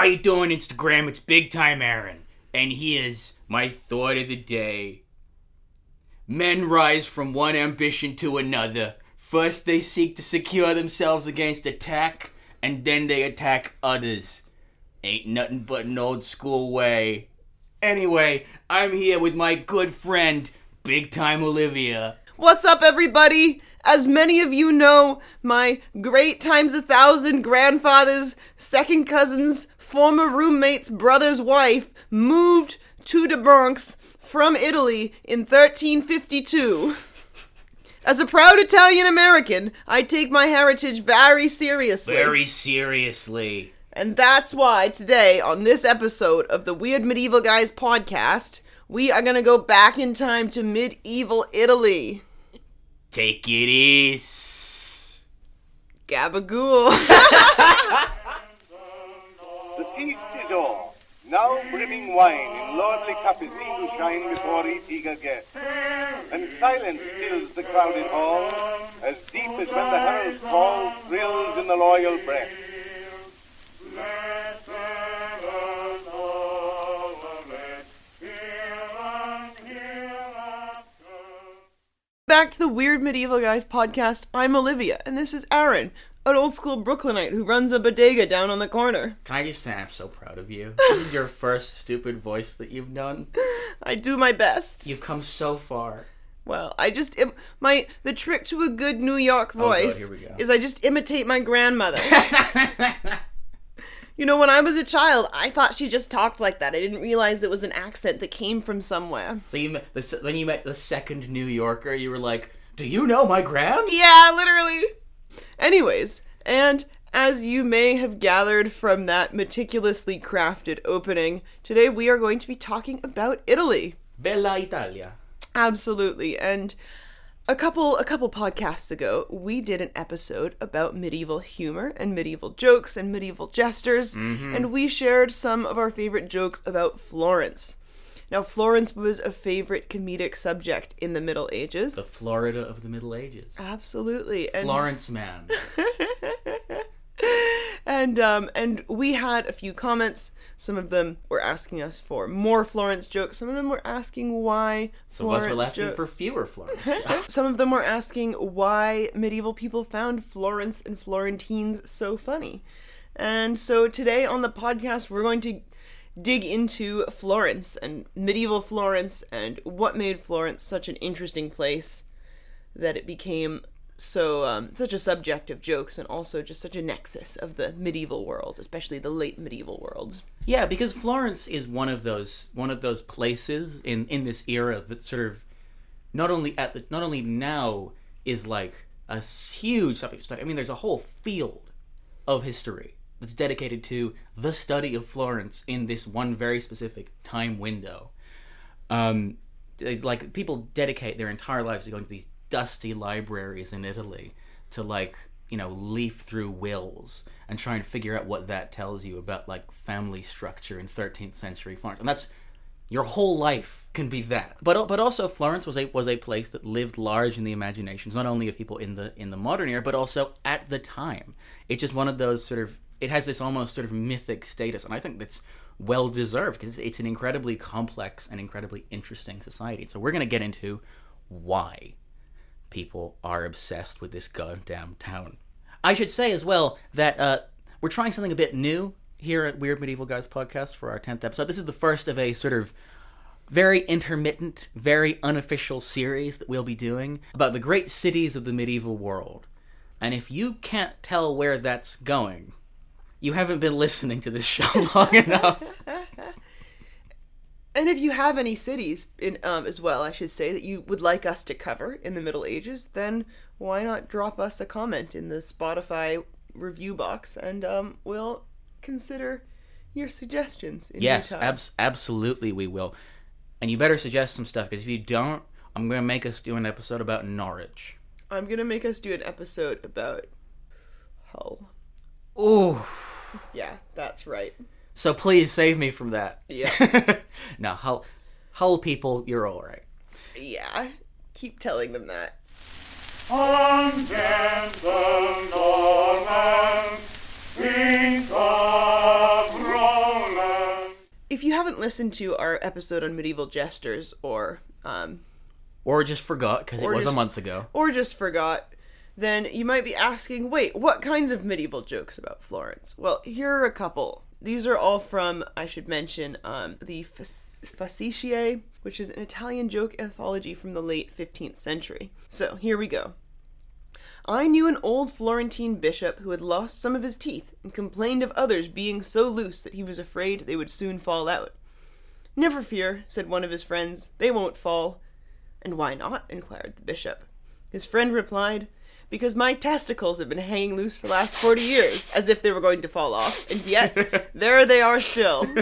How you doing, Instagram? It's Big Time Aran, and here's my thought of the day. Men rise from one ambition to another. First, they seek to secure themselves against attack, and then they attack others. Ain't nothing but an old school way. Anyway, I'm here with my good friend, Big Time Olivia. What's up, everybody? As many of you know, my great times a thousand grandfather's second cousin's former roommate's brother's wife moved to the Bronx from Italy in 1352. As a proud Italian American, I take my heritage very seriously. Very seriously. And that's why today, on this episode of the Weird Medieval Guys podcast, we are gonna go back in time to medieval Italy. Take it easy. Gabagool. The feast is o'er. Now brimming wine in lordly cup is seen to shine before each eager guest. And silence fills the crowded hall, as deep as when the herald's call thrills in the loyal breast. Back to the Weird Medieval Guys podcast. I'm Olivia, and this is Aran, an old school Brooklynite who runs a bodega down on the corner. Can I just say I'm so proud of you? This is your first stupid voice that you've done. I do my best. You've come so far. Well, I just im- my the trick to a good New York Oh, God, voice we go. is I just imitate my grandmother. you know, when I was a child, I thought she just talked like that. I didn't realize it was an accent that came from somewhere. So you met the when you met the second New Yorker, you were like, "Do you know my grand?" Yeah, literally. Anyways, and as you may have gathered from that meticulously crafted opening, today we are going to be talking about Italy. Bella Italia. Absolutely. And a couple a couple podcasts ago, we did an episode about medieval humor and medieval jokes and medieval jesters, mm-hmm. and we shared some of our favorite jokes about Florence. Now, Florence was a favorite comedic subject in the Middle Ages. The Florida of the Middle Ages. Absolutely. And Florence man. and um and we had a few comments. Some of them were asking us for more Florence jokes. Some of them were asking why Some of us Florence were asking jo- for fewer Florence. Some of them were asking why medieval people found Florence and Florentines so funny. And so today on the podcast, we're going to dig into Florence and medieval Florence and what made Florence such an interesting place that it became so um, such a subject of jokes and also just such a nexus of the medieval world, especially the late medieval world. Yeah, because Florence is one of those one of those places in in this era that sort of not only at the not only now is like a huge subject study. I mean, there's a whole field of history that's dedicated to the study of Florence in this one very specific time window. Um, like people dedicate their entire lives to going to these dusty libraries in Italy to like you know leaf through wills and try and figure out what that tells you about like family structure in 13th century Florence, and that's your whole life can be that. But but also Florence was a was a place that lived large in the imaginations not only of people in the in the modern era but also at the time. It's just one of those sort of it has this almost sort of mythic status, and I think that's well deserved because it's an incredibly complex and incredibly interesting society. So we're gonna get into why people are obsessed with this goddamn town. I should say as well that uh, we're trying something a bit new here at Weird Medieval Guys podcast for our 10th episode. This is the first of a sort of very intermittent, very unofficial series that we'll be doing about the great cities of the medieval world. And if you can't tell where that's going, you haven't been listening to this show long enough. And if you have any cities in um, as well, I should say that you would like us to cover in the Middle Ages, then why not drop us a comment in the Spotify review box, and um, we'll consider your suggestions. In Yes, abs- absolutely we will. And you better suggest some stuff because if you don't, I'm going to make us do an episode about Norwich. I'm gonna make us do an episode about Hull. Ooh. Yeah, that's right. So please save me from that. Yeah. no, Hull, Hull people, you're all right. Yeah, keep telling them that. Ungentle Norman, King of Rome. if you haven't listened to our episode on medieval jesters or um, Or just forgot because it was a month ago. or just forgot, then you might be asking, wait, what kinds of medieval jokes about Florence? Well, here are a couple. These are all from, I should mention, um, the Fac- Facetiae, which is an Italian joke anthology from the late 15th century. So, here we go. I knew an old Florentine bishop who had lost some of his teeth and complained of others being so loose that he was afraid they would soon fall out. Never fear, said one of his friends, they won't fall. And why not? inquired the bishop. His friend replied, Because my testicles have been hanging loose for the last forty years, as if they were going to fall off, and yet there they are still.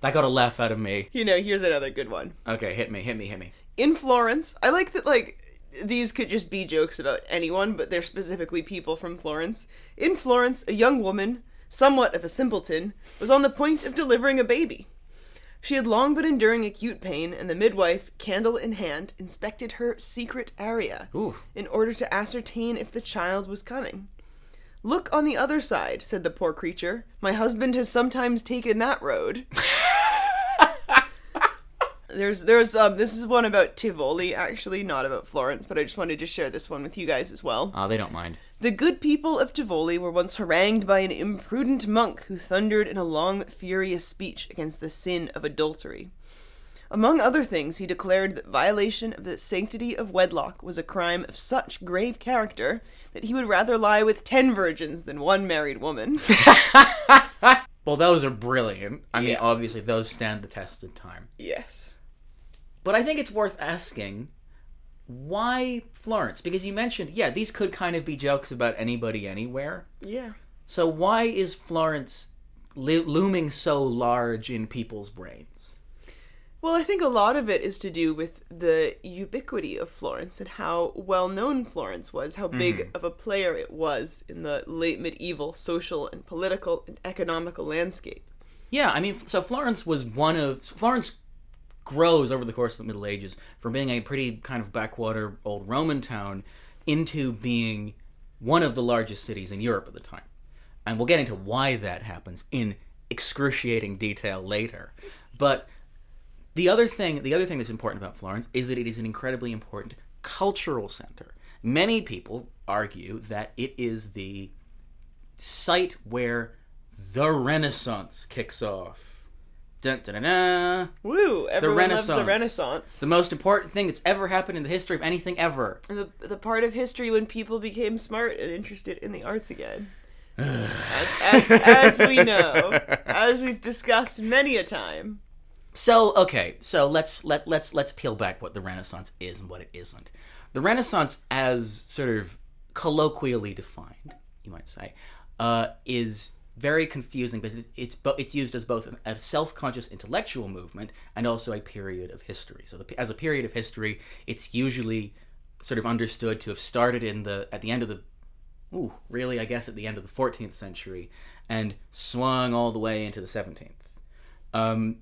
That got a laugh out of me. You know, here's another good one. Okay, hit me, hit me, hit me. In Florence, I like that, like, these could just be jokes about anyone, but they're specifically people from Florence. In Florence, a young woman, somewhat of a simpleton, was on the point of delivering a baby. She had long been enduring acute pain, and the midwife, candle in hand, inspected her secret area Ooh. in order to ascertain if the child was coming. Look on the other side, said the poor creature. My husband has sometimes taken that road. there's there's um this is one about Tivoli actually, not about Florence, but I just wanted to share this one with you guys as well. Oh, they don't mind. The good people of Tivoli were once harangued by an imprudent monk who thundered in a long, furious speech against the sin of adultery. Among other things, he declared that violation of the sanctity of wedlock was a crime of such grave character that he would rather lie with ten virgins than one married woman. Well, those are brilliant. I mean, Yeah. obviously, those stand the test of time. yes. But I think it's worth asking why Florence? Because you mentioned, yeah, these could kind of be jokes about anybody anywhere. Yeah. So why is Florence lo- looming so large in people's brains? Well, I think a lot of it is to do with the ubiquity of Florence and how well known Florence was, how big mm-hmm. of a player it was in the late medieval social and political and economical landscape. Yeah, I mean, so Florence was one of Florence grows over the course of the Middle Ages from being a pretty kind of backwater old Roman town into being one of the largest cities in Europe at the time. And we'll get into why that happens in excruciating detail later. But the other thing, the other thing that's important about Florence is that it is an incredibly important cultural center. Many people argue that it is the site where the Renaissance kicks off. Dun, dun, dun, dun. Woo! Everyone loves the Renaissance. Renaissance. The most important thing that's ever happened in the history of anything ever. The, the part of history when people became smart and interested in the arts again. as, as, as we know, as we've discussed many a time. So okay, so let's let let's let's peel back what the Renaissance is and what it isn't. The Renaissance, as sort of colloquially defined, you might say, uh, is very confusing because it's it's, used as both a self-conscious intellectual movement and also a period of history. So the, as a period of history, it's usually sort of understood to have started in the at the end of the ooh, really, I guess at the end of the 14th century and swung all the way into the 17th. Um,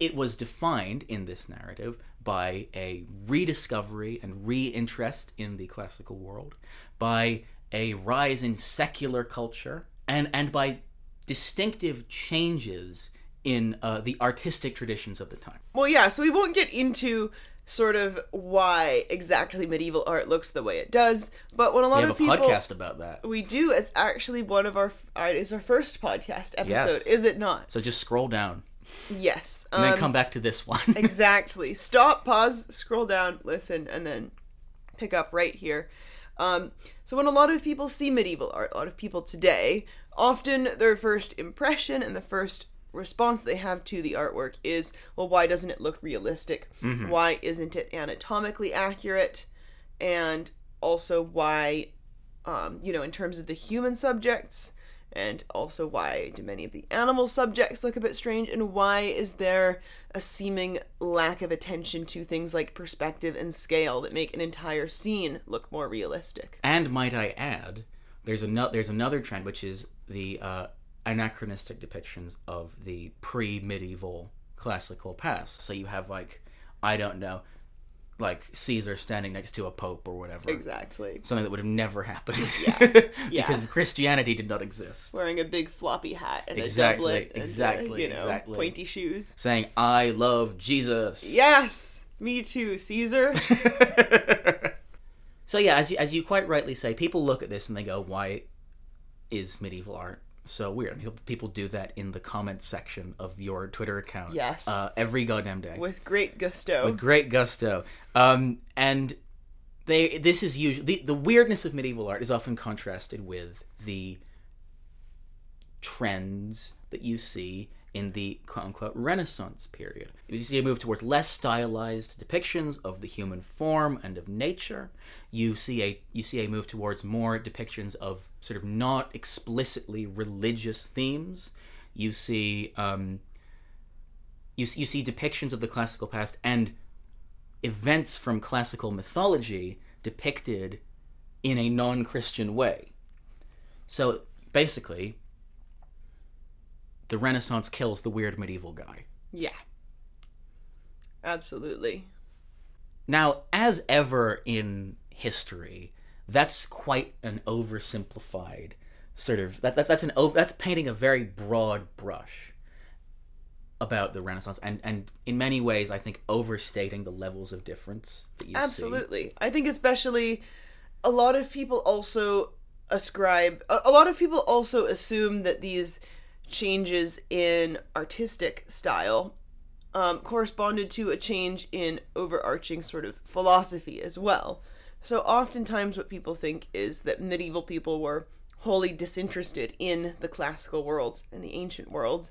it was defined in this narrative by a rediscovery and reinterest in the classical world, by a rise in secular culture, and, and by distinctive changes in uh, the artistic traditions of the time. Well, yeah, so we won't get into sort of why exactly medieval art looks the way it does, but when a lot We have of a people podcast about that. we do, it's actually one of our uh, it's our first podcast episode, Yes. is it not? So just scroll down Yes. and then um, come back to this one. exactly. Stop, pause, scroll down, listen, and then pick up right here. Um, so when a lot of people see medieval art, a lot of people today, often their first impression and the first response they have to the artwork is, well, why doesn't it look realistic? Why isn't it anatomically accurate? And also why, um, you know, in terms of the human subjects, and also why do many of the animal subjects look a bit strange and why is there a seeming lack of attention to things like perspective and scale that make an entire scene look more realistic And might I add, there's another there's another trend which is the uh, anachronistic depictions of the pre-medieval classical past. So you have like I don't know, like Caesar standing next to a pope or whatever. Exactly. Something that would have never happened. Yeah. Yeah. because Christianity did not exist. Wearing a big floppy hat and Exactly, a doublet and, uh, exactly, you know, exactly. pointy shoes. Saying, I love Jesus. Yes, me too, Caesar. So yeah, as you, as you quite rightly say, people look at this and they go, "Why is medieval art so weird?" People, people do that in the comments section of your Twitter account. Yes. uh, every goddamn day With great gusto. with great gusto. Um, and they this is usually the, the weirdness of medieval art is often contrasted with the trends that you see in the quote unquote Renaissance period. You see a move towards less stylized depictions of the human form and of nature. You see a you see a move towards more depictions of sort of not explicitly religious themes. You see um, you, you see depictions of the classical past and events from classical mythology depicted in a non-Christian way. So basically, the Renaissance kills the weird medieval guy. yeah. Absolutely. Now, as ever in history, that's quite an oversimplified sort of that, that that's an that's painting a very broad brush about the Renaissance, and and in many ways, I think overstating the levels of difference that you see. Absolutely. I think especially a lot of people also ascribe a, a lot of people also assume that these changes in artistic style um, corresponded to a change in overarching sort of philosophy as well. So oftentimes what people think is that medieval people were wholly disinterested in the classical worlds and the ancient worlds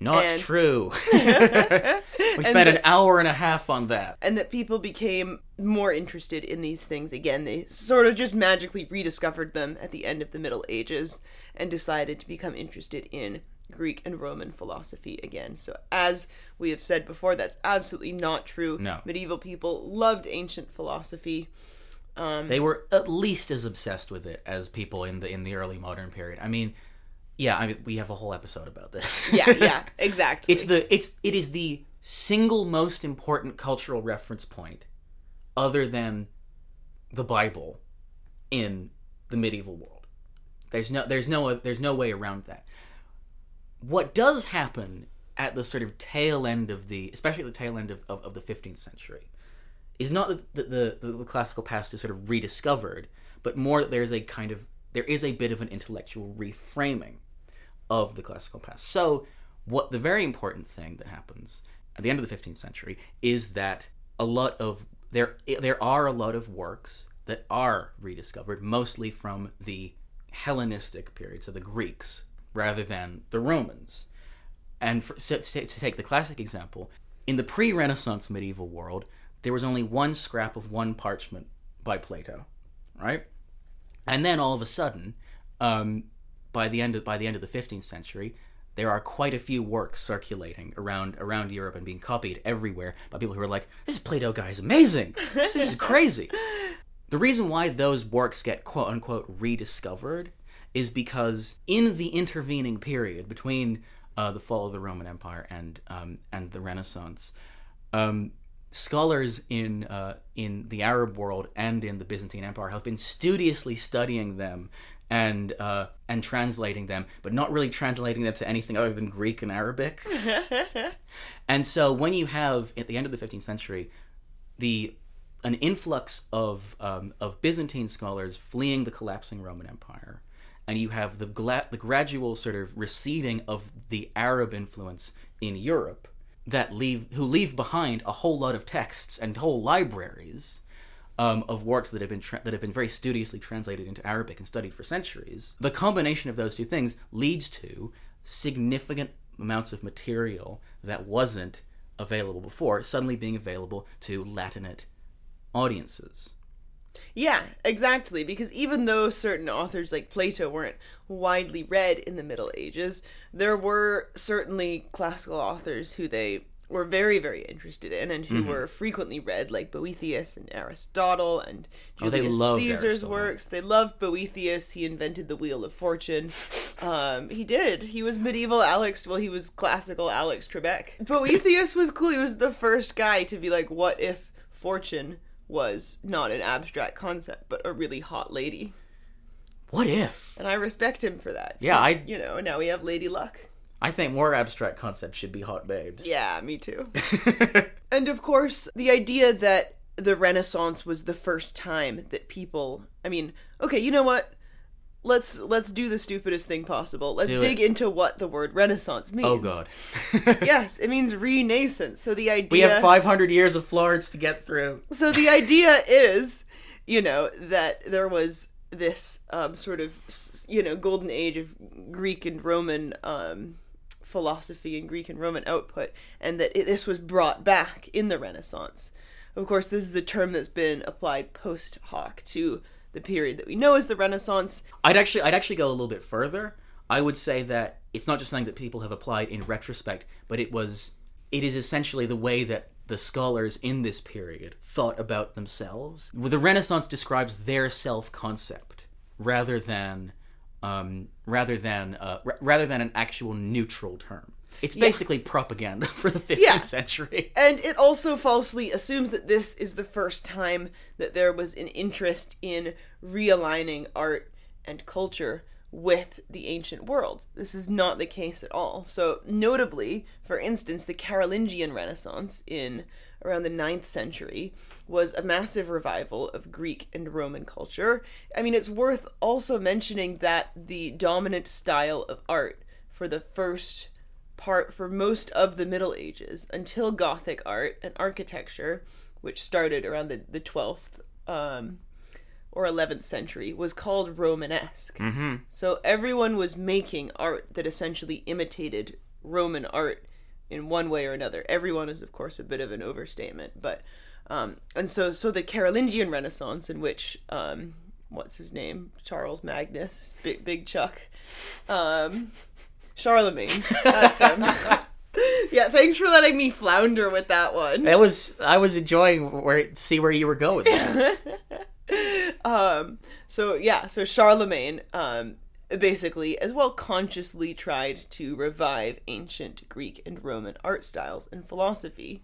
Not And- true. we spent an hour and a half on that. and that people became more interested in these things again. They sort of just magically rediscovered them at the end of the Middle Ages and decided to become interested in Greek and Roman philosophy again. So, as we have said before, that's absolutely not true. No. Medieval people loved ancient philosophy. Um, they were at least as obsessed with it as people in the in the early modern period. I mean, yeah, I mean, we have a whole episode about this. Yeah, yeah, exactly. it's the it's it is the single most important cultural reference point other than the bible in the medieval world there's no there's no there's no way around that what does happen at the sort of tail end of the especially at the tail end of, of, of the 15th century is not that the, the, the, classical past is sort of rediscovered but more that there's a kind of there is a bit of an intellectual reframing of the classical past. So, what the very important thing that happens at the end of the 15th century is that a lot of there there are a lot of works that are rediscovered, mostly from the Hellenistic period, so the Greeks rather than the Romans. And for, so, to take the classic example, in the pre-Renaissance medieval world, there was only one scrap of one parchment by Plato, right? And then all of a sudden, um, by the end of by the end of the 15th century, there are quite a few works circulating around around Europe and being copied everywhere by people who are like, "This Plato guy is amazing. This is crazy." the reason why those works get quote unquote rediscovered is because in the intervening period between uh, the fall of the Roman Empire and um, and the Renaissance, um, scholars in uh, in the Arab world and in the Byzantine Empire have been studiously studying them and uh, and translating them, but not really translating them to anything other than Greek and Arabic. and so when you have at the end of the 15th century the an influx of um, of Byzantine scholars fleeing the collapsing Roman Empire, and you have the gla- the gradual sort of receding of the Arab influence in Europe that leave who leave behind a whole lot of texts and whole libraries um, of works that have been tra- that have been very studiously translated into Arabic and studied for centuries. The combination of those two things leads to significant amounts of material that wasn't available before suddenly being available to Latinate audiences. Yeah, exactly. Because even though certain authors like Plato weren't widely read in the Middle Ages, there were certainly classical authors who they were very, very interested in and who were frequently read, like Boethius and Aristotle and Oh, Julius loved Caesar's Aristotle. works. They loved Boethius. He invented the Wheel of Fortune. Um, he did. He was medieval Alex. Well, he was classical Alex Trebek. Boethius was cool. He was the first guy to be like, "What if fortune was not an abstract concept, but a really hot lady. What if? And I respect him for that. Yeah, I- You know, now we have Lady Luck. I think more abstract concepts should be hot babes. Yeah, me too. and of course, the idea that the Renaissance was the first time that people I mean, okay, you know what? Let's let's do the stupidest thing possible. Let's Do dig it. into what the word Renaissance means. Oh god. yes, it means renaissance. So the idea we have 500 years of Florence to get through. So the idea is, you know, that there was this um, sort of, you know, golden age of Greek and Roman um, philosophy and Greek and Roman output, and that it, this was brought back in the Renaissance. Of course, this is a term that's been applied post hoc to the period that we know as the Renaissance. I'd actually I'd actually go a little bit further. I would say that it's not just something that people have applied in retrospect, but it was it is essentially the way that the scholars in this period thought about themselves. The Renaissance describes their self-concept rather than um, rather than uh, r- rather than an actual neutral term. It's basically propaganda for the 15th Yeah. century. And it also falsely assumes that this is the first time that there was an interest in realigning art and culture with the ancient world. This is not the case at all. So, notably, for instance, the Carolingian Renaissance in around the 9th century was a massive revival of Greek and Roman culture. I mean, it's worth also mentioning that the dominant style of art for the first part for most of the Middle Ages until Gothic art and architecture, which started around the, the 12th um, or 11th century, was called Romanesque. Mm-hmm. So everyone was making art that essentially imitated Roman art in one way or another. Everyone is, of course, a bit of an overstatement, but um, and so so the Carolingian Renaissance, in which um, what's his name, Charles Magnus, Big Big Chuck, um, Charlemagne. That's him. yeah, thanks for letting me flounder with that one. That was I was enjoying where see where you were going. Um, so yeah, so Charlemagne, um, basically as well consciously tried to revive ancient Greek and Roman art styles and philosophy.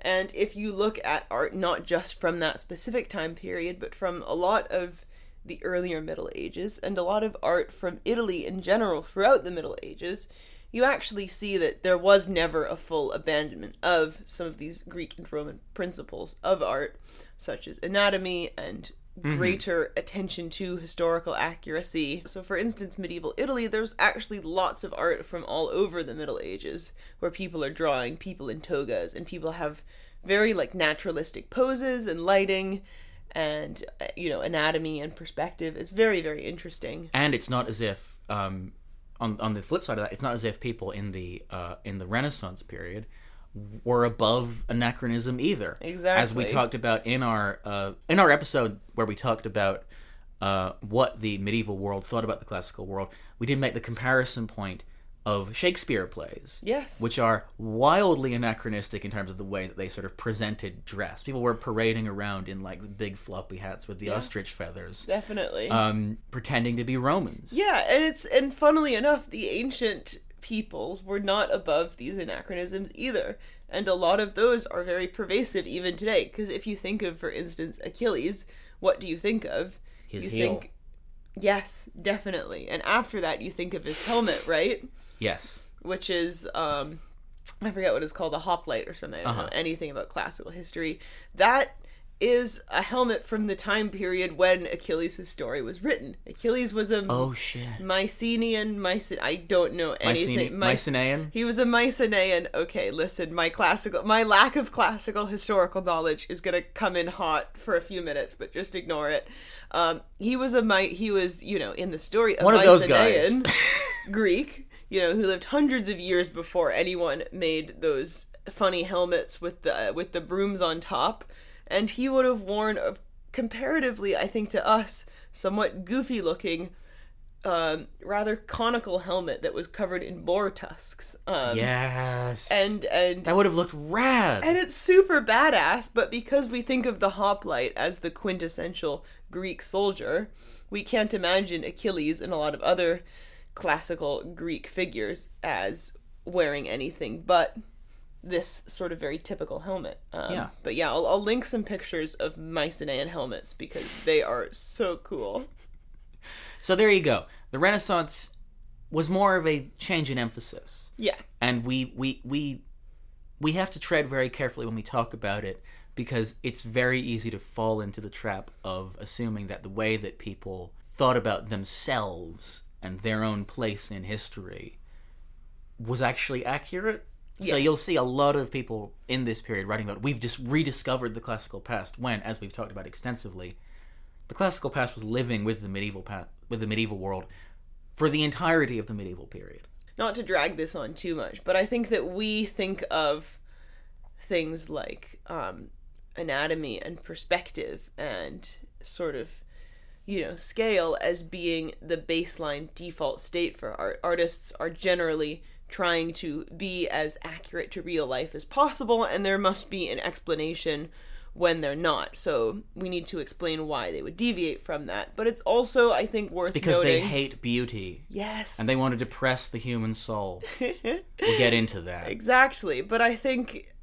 And if you look at art not just from that specific time period, but from a lot of the earlier Middle Ages and a lot of art from Italy in general throughout the Middle Ages, you actually see that there was never a full abandonment of some of these Greek and Roman principles of art, such as anatomy and mm-hmm. greater attention to historical accuracy. So, for instance, medieval Italy, there's actually lots of art from all over the Middle Ages where people are drawing people in togas and people have very like naturalistic poses and lighting and uh, you know anatomy and perspective is very very interesting and it's not as if um, on on the flip side of that, it's not as if people in the uh, in the Renaissance period were above anachronism either. Exactly. As we talked about in our uh, in our episode where we talked about uh, what the medieval world thought about the classical world, we did make the comparison point of Shakespeare plays. Yes. Which are wildly anachronistic in terms of the way that they sort of presented dress. People were parading around in like big floppy hats with the ostrich feathers, definitely um, pretending to be Romans. Yeah, and it's and funnily enough, the ancient peoples were not above these anachronisms either. And a lot of those are very pervasive even today. Because if you think of, for instance, Achilles, what do you think of? His you heel. think Yes, definitely. And after that you think of his helmet, right? Yes. Which is um I forget what it's called, a hoplite or something. I don't Uh-huh. know anything about classical history. That is a helmet from the time period when Achilles' story was written. Achilles was a Oh shit. Mycenaean, Mycen- I don't know anything. Mycene- Myc- Mycenaean? He was a Mycenaean. Okay, listen, my classical, my lack of classical historical knowledge is gonna come in hot for a few minutes, but just ignore it. Um, he was a my, he was, you know, in the story, a One of those guys. Mycenaean Greek, you know, who lived hundreds of years before anyone made those funny helmets with the with the brooms on top, and he would have worn a comparatively, I think, to us, somewhat goofy looking um, rather conical helmet that was covered in boar tusks. Um, Yes. And and that would have looked rad. and it's super badass, but because we think of the hoplite as the quintessential Greek soldier, we can't imagine Achilles and a lot of other classical Greek figures as wearing anything but this sort of very typical helmet. Um, Yeah. But yeah, I'll, I'll link some pictures of Mycenaean helmets because they are so cool. So there you go. The Renaissance was more of a change in emphasis. Yeah. and we we we we have to tread very carefully when we talk about it because it's very easy to fall into the trap of assuming that the way that people thought about themselves and their own place in history was actually accurate. So you'll see a lot of people in this period writing about we've just rediscovered the classical past when as we've talked about extensively the classical past was living with the medieval past with the medieval world for the entirety of the medieval period. not to drag this on too much, but I think that we think of things like um, anatomy and perspective and sort of, you know, scale as being the baseline default state for art. Artists are generally trying to be as accurate to real life as possible, and there must be an explanation when they're not. So we need to explain why they would deviate from that. But it's also, I think, worth because noting. they hate beauty yes, and they want to depress the human soul. we'll get into that. Exactly, but I think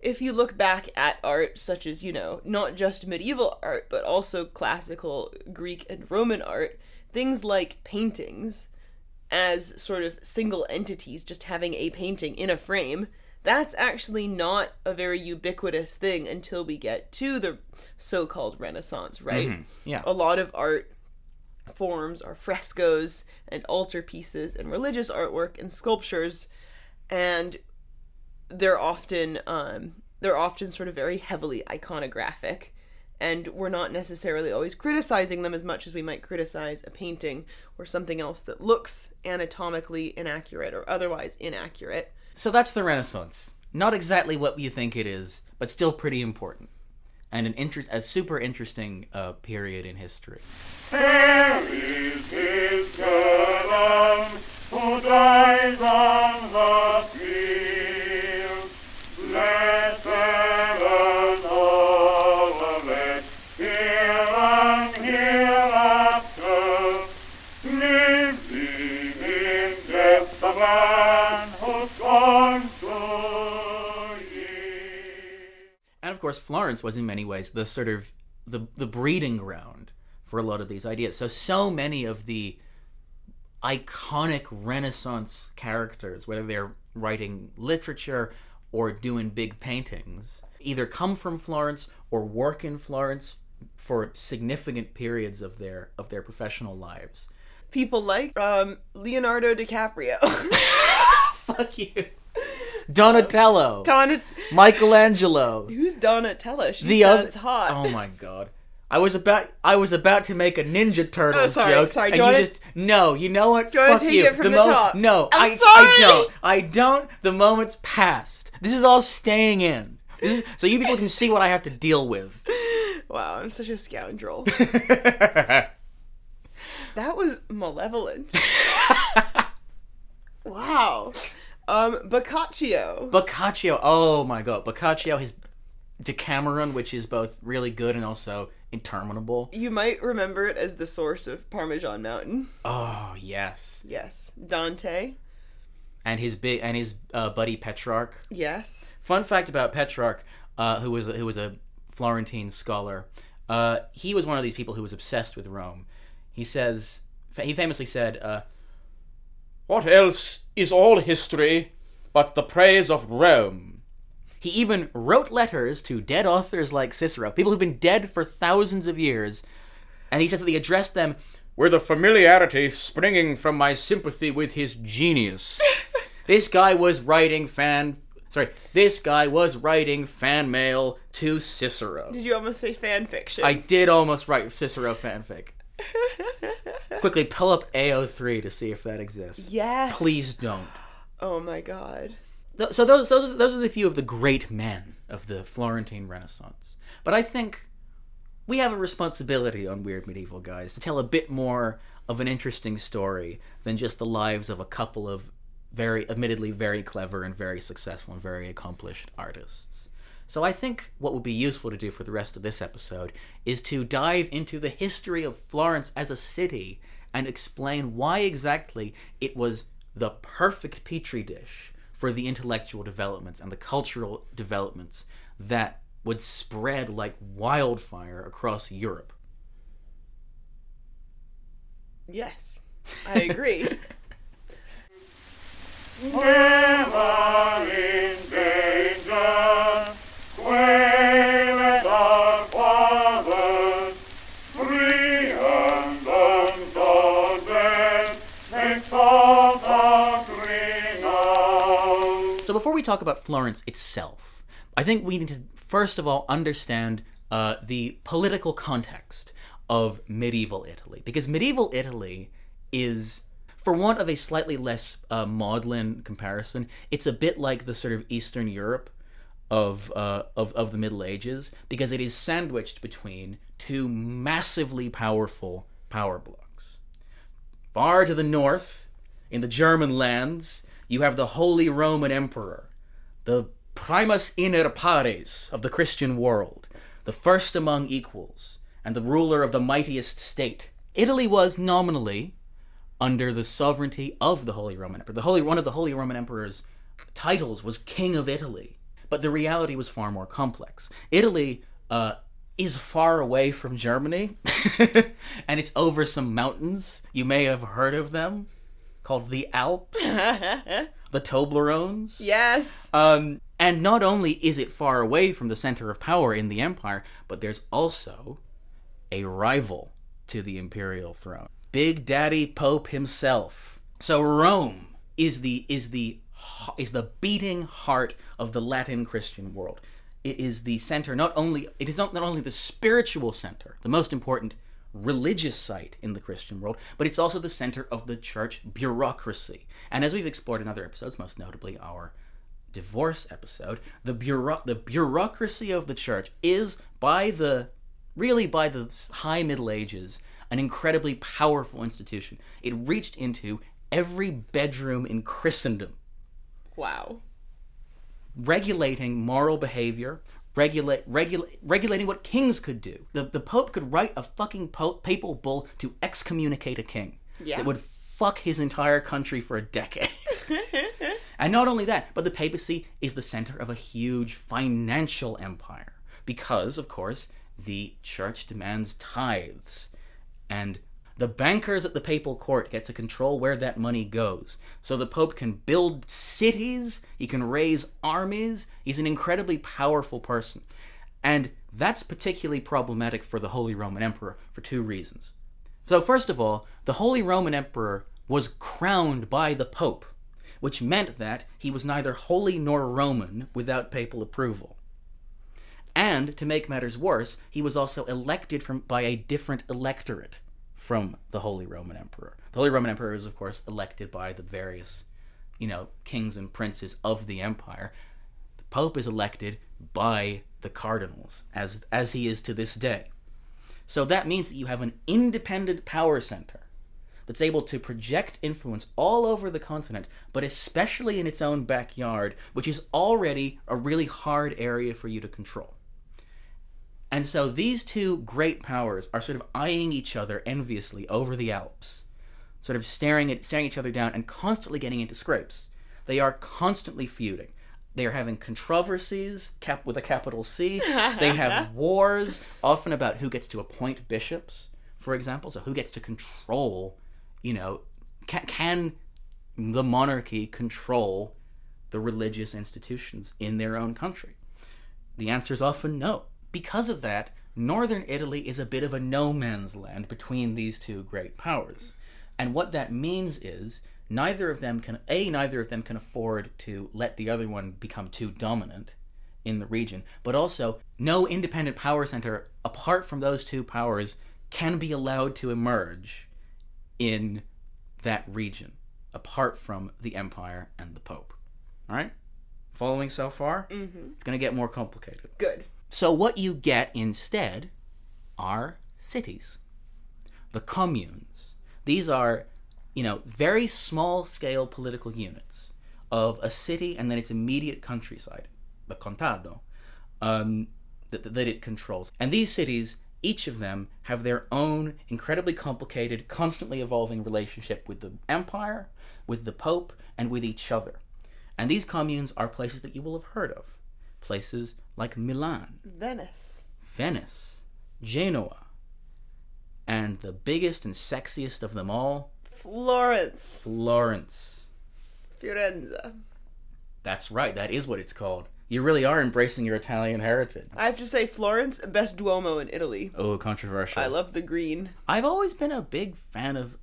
if you look back at art such as, you know, not just medieval art, but also classical Greek and Roman art, things like paintings as sort of single entities, just having a painting in a frame, that's actually not a very ubiquitous thing until we get to the so called Renaissance, right? Yeah. A lot of art forms are frescoes and altarpieces and religious artwork and sculptures and they're often um, they're often sort of very heavily iconographic and we're not necessarily always criticizing them as much as we might criticize a painting or something else that looks anatomically inaccurate or otherwise inaccurate So that's the Renaissance. Not exactly what you think it is, but still pretty important. And an inter- a super interesting uh, period in history. There is his gallant who dies on the field. Of course, Florence was in many ways the sort of the the breeding ground for a lot of these ideas. So so many of the iconic Renaissance characters, whether they're writing literature or doing big paintings, either come from Florence or work in Florence for significant periods of their of their professional lives. people like um, leonardo dicaprio Fuck you. Donatello, Donna, Michelangelo, who's Donatello? she the other sounds hot Oh my god. I was about I was about to make a Ninja Turtles Oh, sorry, joke. sorry, and do you you wanna- just no. You know what? Do you Fuck take you. it from the mo- top? No, I'm I, I don't. I don't. The moment's passed. This is all staying in. This is, so you people can see what I have to deal with. wow i'm such a scoundrel That was malevolent. wow. Um, Boccaccio. Boccaccio. Oh my god, Boccaccio. His Decameron, which is both really good and also interminable. You might remember it as the source of Parmesan Mountain. Oh yes, Yes. Dante. and his big and his uh, buddy Petrarch. Yes. Fun fact about Petrarch, uh, who was who was a Florentine scholar. Uh, he was one of these people who was obsessed with Rome. He says he famously said, uh, "What else is all history but the praise of Rome?" He even wrote letters to dead authors like Cicero, people who've been dead for thousands of years, and he says that he addressed them with a familiarity springing from my sympathy with his genius. this guy was writing fan. Sorry, this guy was writing fan mail to Cicero. Did you almost say fan fiction? I did almost write Cicero fanfic. Quickly pull up AO3 to see if that exists. Yes. Please don't. Oh my god. Th- So those those are, those are the few of the great men of the Florentine Renaissance. But I think we have a responsibility on Weird Medieval Guys to tell a bit more of an interesting story than just the lives of a couple of very admittedly very clever and very successful and very accomplished artists. So I think what would be useful to do for the rest of this episode is to dive into the history of Florence as a city and explain why exactly it was the perfect petri dish for the intellectual developments and the cultural developments that would spread like wildfire across Europe. Yes, I agree. Talk about Florence itself, I think we need to first of all understand uh, the political context of medieval Italy, because medieval Italy is, for want of a slightly less uh, maudlin comparison, it's a bit like the sort of Eastern Europe of uh, of of the Middle Ages, because it is sandwiched between two massively powerful power blocks. Far to the north, in the German lands, you have the Holy Roman Emperor, the primus inter pares of the Christian world, the first among equals, and the ruler of the mightiest state. Italy was nominally under the sovereignty of the Holy Roman Emperor. The Holy one of the Holy Roman Emperor's titles was King of Italy, but the reality was far more complex. Italy uh, is far away from Germany, and it's over some mountains. You may have heard of them, called the Alps, the Toblerones. yes. Um, and not only is it far away from the center of power in the empire, but there's also a rival to the imperial throne. Big Daddy Pope himself. So Rome is the is the is the beating heart of the Latin Christian world. It is the center not only it is not, not only the spiritual center, the most important religious site in the Christian world, but it's also the center of the church bureaucracy. And as we've explored in other episodes, most notably our divorce episode, the bureau- the bureaucracy of the church is by the really by the high middle ages an incredibly powerful institution. It reached into every bedroom in Christendom, Wow. regulating moral behavior, regulate regulate regulating what kings could do. The the pope could write a fucking po- papal bull to excommunicate a king. Yeah. That would fuck his entire country for a decade. And not only that, but the papacy is the center of a huge financial empire. Because, of course, the church demands tithes. And the bankers at the papal court get to control where that money goes. So the pope can build cities, he can raise armies, he's an incredibly powerful person. And that's particularly problematic for the Holy Roman Emperor for two reasons. So, first of all, the Holy Roman Emperor was crowned by the Pope, which meant that he was neither holy nor Roman without papal approval. And to make matters worse, he was also elected from by a different electorate from the Holy Roman Emperor. The Holy Roman Emperor is, of course, elected by the various, you know, kings and princes of the empire. The Pope is elected by the cardinals, as as he is to this day. So that means that you have an independent power center that's able to project influence all over the continent, but especially in its own backyard, which is already a really hard area for you to control. And so these two great powers are sort of eyeing each other enviously over the Alps, sort of staring at staring each other down and constantly getting into scrapes. They are constantly feuding. They are having controversies, cap with a capital C. They have wars, often about who gets to appoint bishops, for example. So who gets to control, you know, can, can the monarchy control the religious institutions in their own country? The answer is often no. Because of that, northern Italy is a bit of a no man's land between these two great powers. And what that means is neither of them can a neither of them can afford to let the other one become too dominant in the region, but also no independent power center apart from those two powers can be allowed to emerge in that region apart from the empire and the pope. All right? Following so far? Mm-hmm. It's going to get more complicated. Good. So, what you get instead are cities, the communes. These are, you know, very small scale political units of a city and then its immediate countryside, the contado, um, that, that it controls. And these cities, each of them, have their own incredibly complicated, constantly evolving relationship with the empire, with the pope, and with each other. And these communes are places that you will have heard of. Places like Milan, Venice. Venice, Genoa, and the biggest and sexiest of them all, Florence. Florence. Firenze. That's right, that is what it's called. You really are embracing your Italian heritage. I have to say, Florence, best Duomo in Italy. Oh, controversial. I love the green. I've always been a big fan of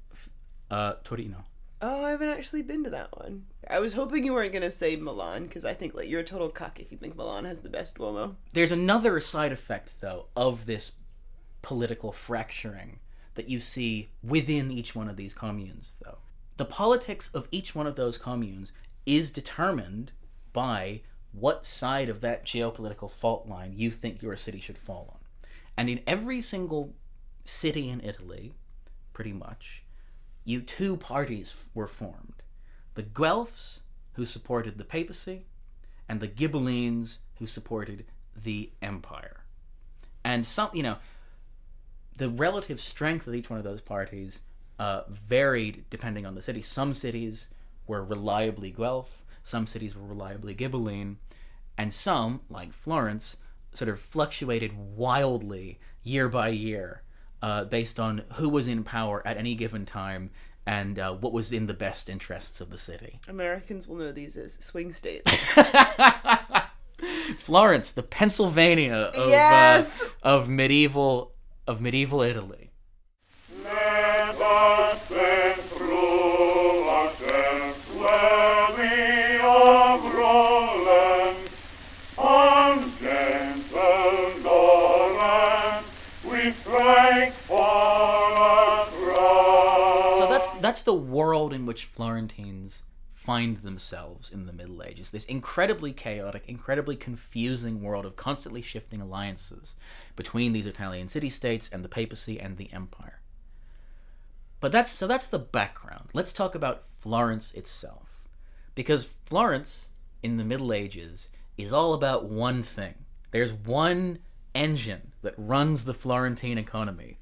uh, Torino. Oh, I haven't actually been to that one. I was hoping you weren't gonna say Milan because I think like you're a total cuck if you think Milan has the best Duomo. There's another side effect, though, of this political fracturing that you see within each one of these communes, though. The politics of each one of those communes is determined by what side of that geopolitical fault line you think your city should fall on. And in every single city in Italy, pretty much, you two parties were formed. The Guelphs, who supported the papacy, and the Ghibellines, who supported the empire. And some, you know, the relative strength of each one of those parties uh, varied depending on the city. Some cities were reliably Guelph, some cities were reliably Ghibelline, and some, like Florence, sort of fluctuated wildly year by year uh, based on who was in power at any given time and uh, what was in the best interests of the city. Americans will know these as swing states. Florence, the Pennsylvania of Yes! uh, of medieval of medieval Italy. That's the world in which Florentines find themselves in the Middle Ages. This incredibly chaotic, incredibly confusing world of constantly shifting alliances between these Italian city-states and the papacy and the empire. But that's so that's the background. Let's talk about Florence itself. Because Florence in the Middle Ages is all about one thing. There's one engine that runs the Florentine economy.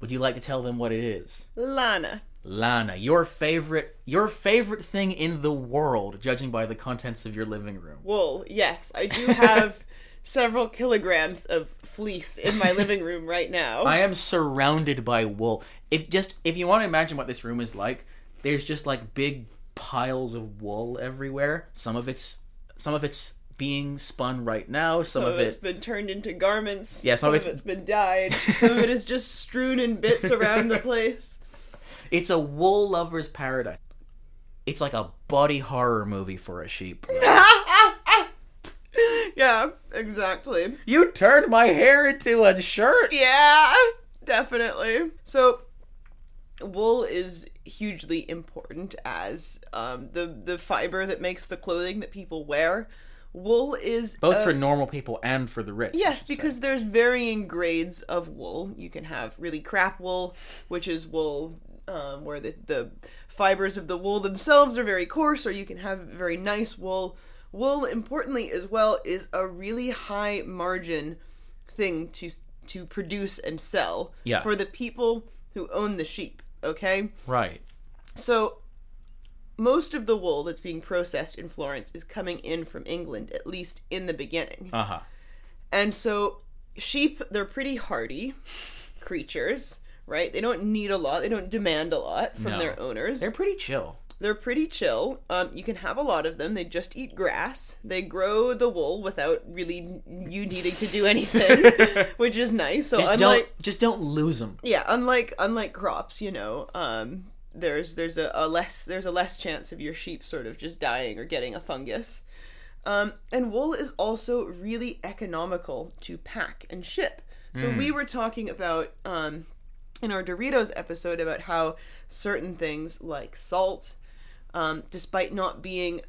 Would you like to tell them what it is? Lana. Lana, your favorite your favorite thing in the world, judging by the contents of your living room. Wool. Yes, I do have several kilograms of fleece in my living room right now. I am surrounded by wool. If just if you want to imagine what this room is like, there's just like big piles of wool everywhere. Some of it's some of it's being spun right now, some, some of of it's it been turned into garments. Yeah, some some of of it's- it's been dyed. Some of it is just strewn in bits around the place. It's a wool lover's paradise. It's like a body horror movie for a sheep. Yeah, exactly. you turned my hair into a shirt. Yeah, definitely. So, wool is hugely important as um, the the fiber that makes the clothing that people wear. Wool is Both uh, for normal people and for the rich. Yes, because there's varying grades of wool. You can have really crap wool, which is wool um, where the, the fibers of the wool themselves are very coarse, or you can have very nice wool. Wool, importantly as well, is a really high margin thing to to produce and sell Yeah. for the people who own the sheep. Okay, right. so most of the wool that's being processed in Florence is coming in from England, at least in the beginning. Uh huh. And so sheep, they're pretty hardy creatures, right? They don't need a lot. They don't demand a lot from No. their owners. They're pretty chill. They're, pretty chill. Um, you can have a lot of them. They just eat grass. They grow the wool without really you needing to do anything, which is nice. So Just unlike don't just don't lose them. yeah, unlike unlike crops, you know, um, there's there's a, a less there's a less chance of your sheep sort of just dying or getting a fungus. Um, and wool is also really economical to pack and ship. So we were talking about um, in our Doritos episode about how certain things like salt, um, despite not being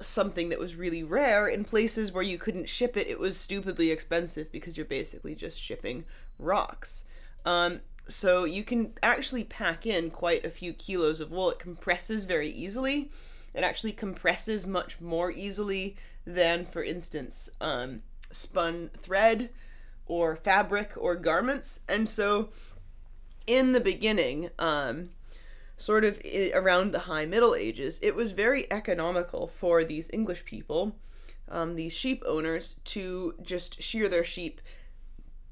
something that was really rare in places where you couldn't ship it, it was stupidly expensive because you're basically just shipping rocks. Um, so you can actually pack in quite a few kilos of wool. It compresses very easily. It actually compresses much more easily than, for instance, um, spun thread or fabric or garments. And so in the beginning, um, sort of i- around the High Middle Ages, it was very economical for these English people, um, these sheep owners, to just shear their sheep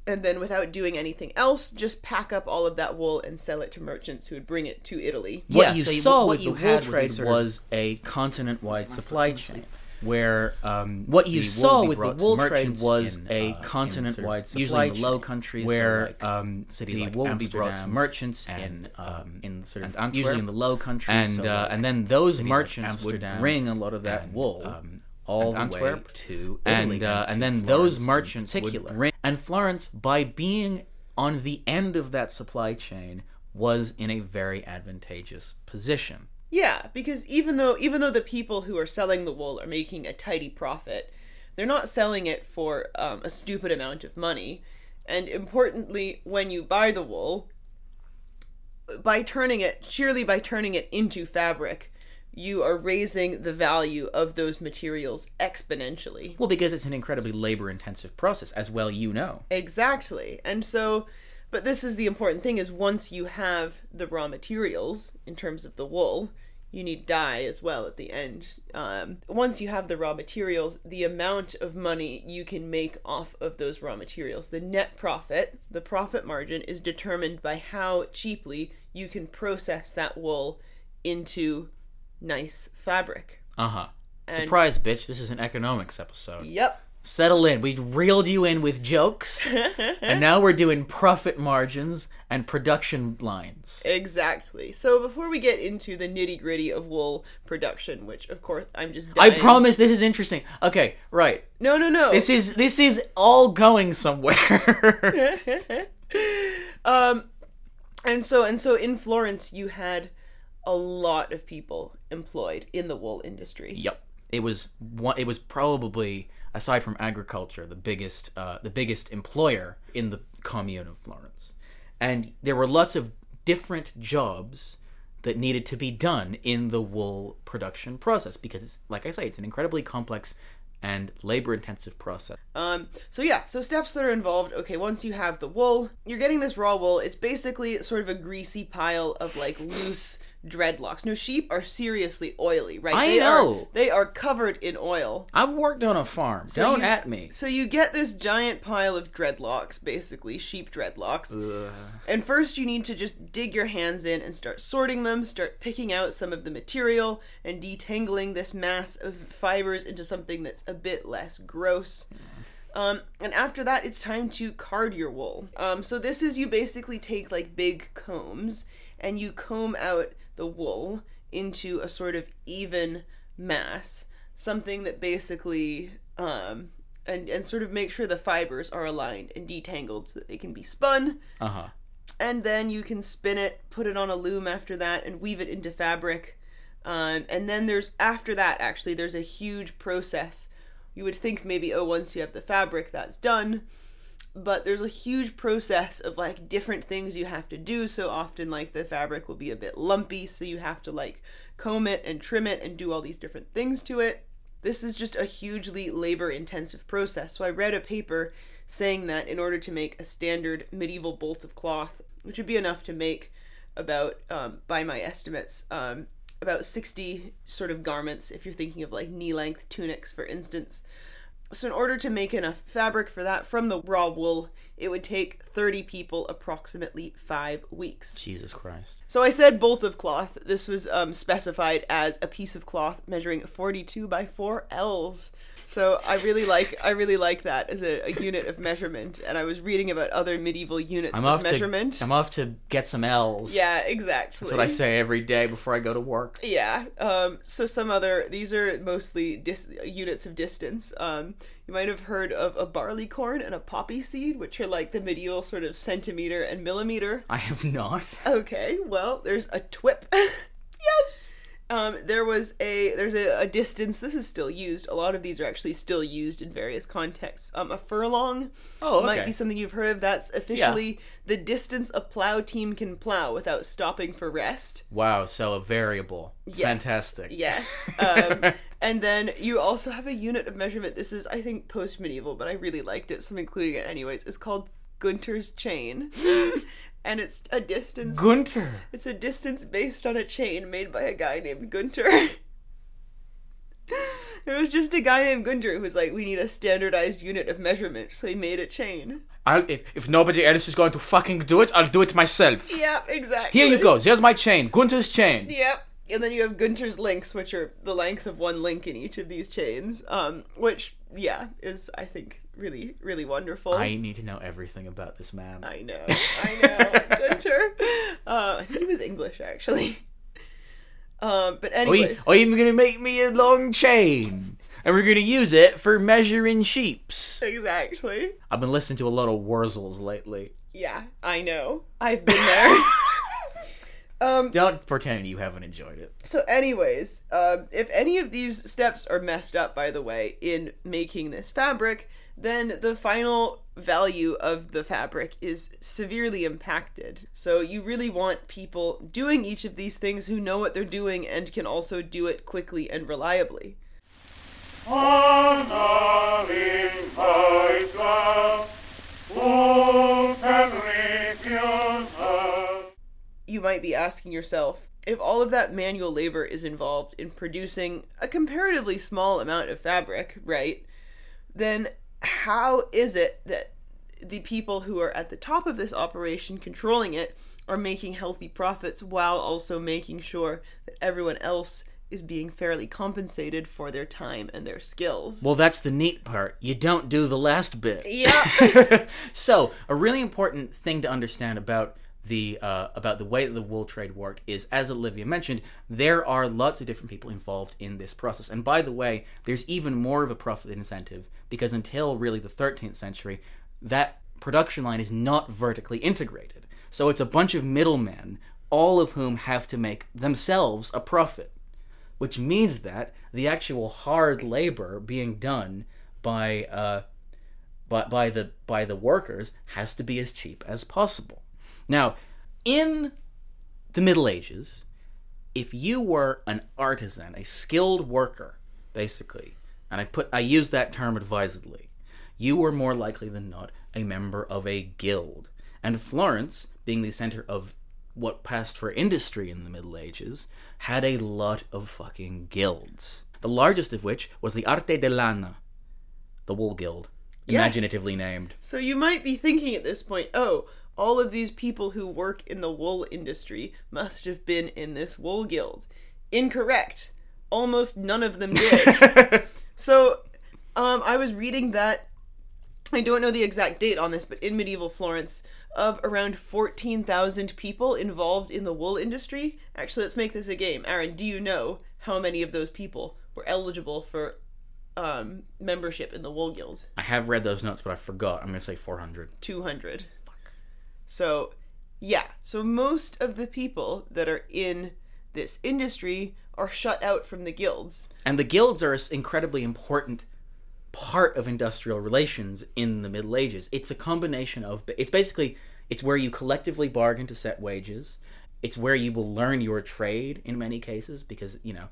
and then without doing anything else, just pack up all of that wool and sell it to merchants who would bring it to Italy. what Yeah, you so you- saw what with you the had wool was trade sort was a continent-wide supply chain, where um, What you saw wool would be with the wool trade was in, a uh, continent-wide sort of usually in the low countries, where, so like, um, cities the like wool would be brought to merchants and in, um, in sort of and usually in the Low Countries, and so uh, like and then those merchants would bring a lot of that and, wool um, all and the Antwerp way to and uh, and and to then Florence those merchants would bring and Florence by being on the end of that supply chain was in a very advantageous position. Yeah, because even though even though the people who are selling the wool are making a tidy profit, they're not selling it for um, a stupid amount of money. And importantly, when you buy the wool, by turning it sheerly by turning it into fabric, you are raising the value of those materials exponentially. Well, because it's an incredibly labor-intensive process, as well you know. Exactly. And so but this is the important thing is once you have the raw materials in terms of the wool, you need dye as well at the end. Um, once you have the raw materials, the amount of money you can make off of those raw materials, the net profit, the profit margin, is determined by how cheaply you can process that wool into nice fabric. Uh huh. Surprise, bitch! This is an economics episode. Yep. Settle in. We reeled you in with jokes, and now we're doing profit margins and production lines. Exactly. So before we get into the nitty gritty of wool production, which of course I'm just I promise this is interesting. Okay, right. No, no, no. This is this is all going somewhere. Um, and so and so in Florence you had a lot of people employed in the wool industry. Yep. It was one. It was probably aside from agriculture the biggest uh, the biggest employer in the commune of Florence, and there were lots of different jobs that needed to be done in the wool production process because it's like I say it's an incredibly complex and labor intensive process. Um, so yeah, so steps that are involved. Okay, once you have the wool, you're getting this raw wool. It's basically sort of a greasy pile of like loose dreadlocks. No, sheep are seriously oily, right? I they know. Are, they are covered in oil. I've worked on a farm. Don't you- at me. So you get this giant pile of dreadlocks, basically sheep dreadlocks. And first you need to just dig your hands in and start sorting them, start picking out some of the material and detangling this mass of fibers into something that's a bit less gross. Um, and after that, it's time to card your wool. Um, so this is you basically take like big combs and you comb out the wool into a sort of even mass, something that basically um, and and sort of make sure the fibers are aligned and detangled so that they can be spun. Uh huh. And then you can spin it, put it on a loom after that, and weave it into fabric. Um, and then there's after that actually there's a huge process. You would think maybe oh once you have the fabric that's done, but there's a huge process of like different things you have to do. So often like the fabric will be a bit lumpy, so you have to like comb it and trim it and do all these different things to it. This is just a hugely labor intensive process. So I read a paper saying that in order to make a standard medieval bolt of cloth, which would be enough to make about, um, by my estimates, um, about 60 sort of garments, if you're thinking of like knee length tunics, for instance. So, in order to make enough fabric for that from the raw wool, it would take 30 people approximately five weeks. Jesus Christ. So I said bolt of cloth. This was um, specified as a piece of cloth measuring 42 by 4 ells. So I really like I really like that as a, a unit of measurement. And I was reading about other medieval units I'm of off measurement. to. I'm off to get some ells. yeah, exactly. That's what I say every day before I go to work. Yeah. Um, so some other these are mostly dis- units of distance. Um, you might have heard of a barley corn and a poppy seed, which are like the medieval sort of centimeter and millimeter. I have not. Okay, well, there's a twip. yes. Um, there was a there's a, a distance. This is still used. A lot of these are actually still used in various contexts. Um, a furlong Oh, might be something you've heard of. That's officially the distance a plow team can plow without stopping for rest. Wow, so a variable. Yes. Fantastic. Yes. Um, and then you also have a unit of measurement. This is, I think, post medieval, but I really liked it, so I'm including it anyways. It's called Gunter's chain. and it's a distance Gunter. it's a distance based on a chain made by a guy named Gunter. it was just a guy named Gunter who was like, we need a standardized unit of measurement, so he made a chain. I'll, if, if nobody else is going to fucking do it, I'll do it myself. Yep, exactly. Here you go. Here's my chain. Gunter's chain. Yep. And then you have Gunter's links, which are the length of one link in each of these chains. Um, which, yeah, is I think really, really wonderful. I need to know everything about this man. I know, I know, Gunter. Uh, I think he was English actually. Um, but anyway Are you, are you gonna make me a long chain? And we're gonna use it for measuring sheeps. exactly. I've been listening to a lot of Wurzels lately. Yeah, I know. I've been there. um, Don't pretend you haven't enjoyed it. so, anyways, um, if any of these steps are messed up, by the way, in making this fabric, then the final value of the fabric is severely impacted. So, you really want people doing each of these things who know what they're doing and can also do it quickly and reliably. You might be asking yourself if all of that manual labor is involved in producing a comparatively small amount of fabric, right? Then how is it that the people who are at the top of this operation controlling it are making healthy profits while also making sure that everyone else is being fairly compensated for their time and their skills? Well, that's the neat part. You don't do the last bit. yeah. so, a really important thing to understand about the uh, about the way that the wool trade worked is, as Olivia mentioned, there are lots of different people involved in this process. And by the way, there's even more of a profit incentive because until really the 13th century, that production line is not vertically integrated. So it's a bunch of middlemen, all of whom have to make themselves a profit which means that the actual hard labor being done by uh, by, by the by the workers has to be as cheap as possible. Now, in the Middle Ages, if you were an artisan, a skilled worker, basically, and I put I use that term advisedly, you were more likely than not a member of a guild. And Florence, being the center of what passed for industry in the Middle Ages, had a lot of fucking guilds. The largest of which was the Arte de Lana, the Wool Guild, Yes. imaginatively named. So you might be thinking at this point, oh, all of these people who work in the wool industry must have been in this wool guild. Incorrect. Almost none of them did. so, um, I was reading that I don't know the exact date on this, but in medieval Florence, of around 14,000 people involved in the wool industry. Actually, let's make this a game. Aran, do you know how many of those people were eligible for um, membership in the wool guild? I have read those notes, but I forgot. I'm gonna say 400. 200. So, yeah. So most of the people that are in this industry are shut out from the guilds. And the guilds are an incredibly important part of industrial relations in the Middle Ages. It's a combination of it's basically it's where you collectively bargain to set wages. It's where you will learn your trade in many cases because, you know,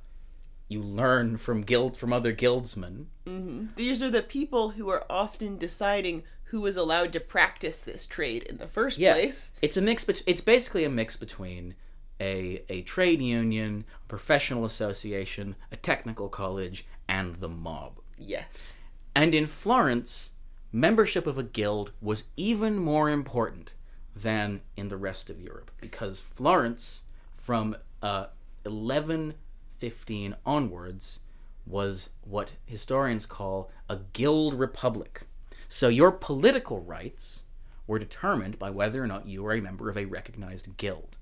you learn from guild from other guildsmen. Mm-hmm. These are the people who are often deciding who is allowed to practice this trade in the first Yeah. place. It's a mix bet- it's basically a mix between a a trade union, a professional association, a technical college, and the mob. Yes. And in Florence, membership of a guild was even more important than in the rest of Europe because Florence, from uh, 1115 onwards, was what historians call a guild republic. So your political rights were determined by whether or not you were a member of a recognized guild.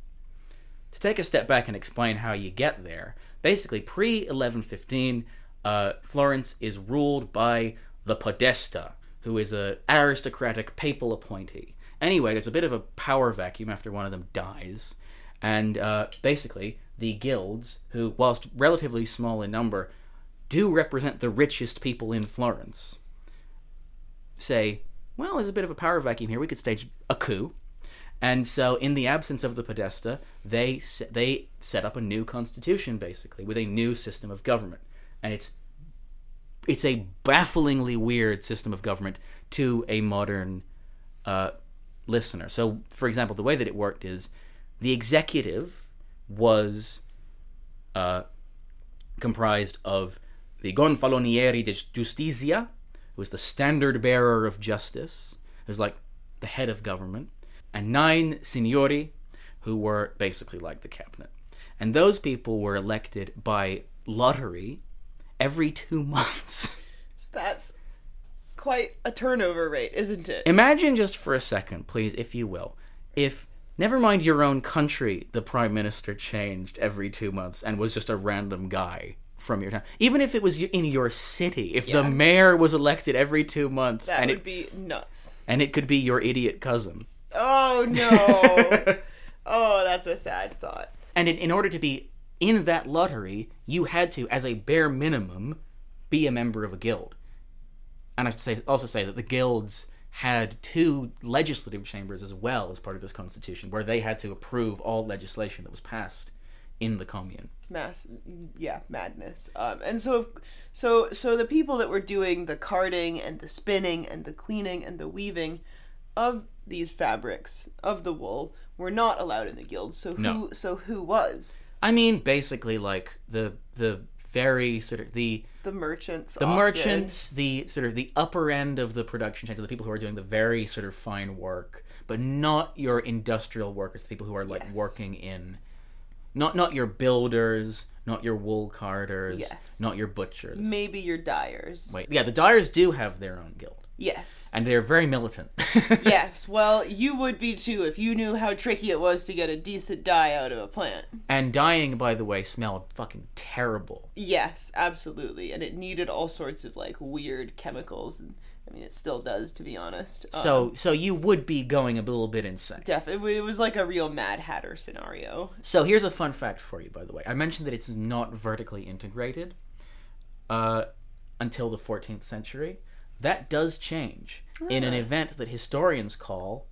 To take a step back and explain how you get there, basically pre 1115, uh, Florence is ruled by the Podesta, who is an aristocratic papal appointee. Anyway, there's a bit of a power vacuum after one of them dies, and uh, basically the guilds, who, whilst relatively small in number, do represent the richest people in Florence, say, well, there's a bit of a power vacuum here. We could stage a coup. And so, in the absence of the Podesta, they they set up a new constitution, basically, with a new system of government, and it's it's a bafflingly weird system of government to a modern uh, listener. So, for example, the way that it worked is the executive was uh, comprised of the Gonfalonieri di Giustizia, who was the standard bearer of justice, who was like the head of government, and nine signori, who were basically like the cabinet. And those people were elected by lottery every two months. That's quite a turnover rate, isn't it? Imagine just for a second, please, if you will, if never mind your own country, the prime minister changed every two months and was just a random guy from your town. Even if it was in your city, if Yeah. the mayor was elected every two months that and would it be nuts. and it could be your idiot cousin. Oh no. oh, that's a sad thought. And in, in order to be in that lottery, you had to, as a bare minimum, be a member of a guild. And I should say, also say that the guilds had two legislative chambers as well as part of this constitution, where they had to approve all legislation that was passed in the commune. Mass yeah madness um and so so so the people that were doing the carding and the spinning and the cleaning and the weaving of these fabrics of the wool were not allowed in the guild so who No. so who was I mean, basically, like the the very sort of the the merchants the merchants, the sort of the upper end of the production chain, so the people who are doing the very sort of fine work, but not your industrial workers, the people who are like Yes. working in, not not your builders, not your wool carders, Yes. not your butchers. maybe your dyers Wait, yeah, the dyers do have their own guild, yes and they're very militant. yes well you would be too if you knew how tricky it was to get a decent dye out of a plant and dyeing, by the way, smelled fucking terrible. Yes, absolutely. And it needed all sorts of like weird chemicals. And, I mean, it still does, to be honest. Um, So so you would be going a little bit insane. Definitely, it, was like a real Mad Hatter scenario. So here's a fun fact for you, by the way. I mentioned that it's not vertically integrated uh, until the 14th century. That does change in an event that historians call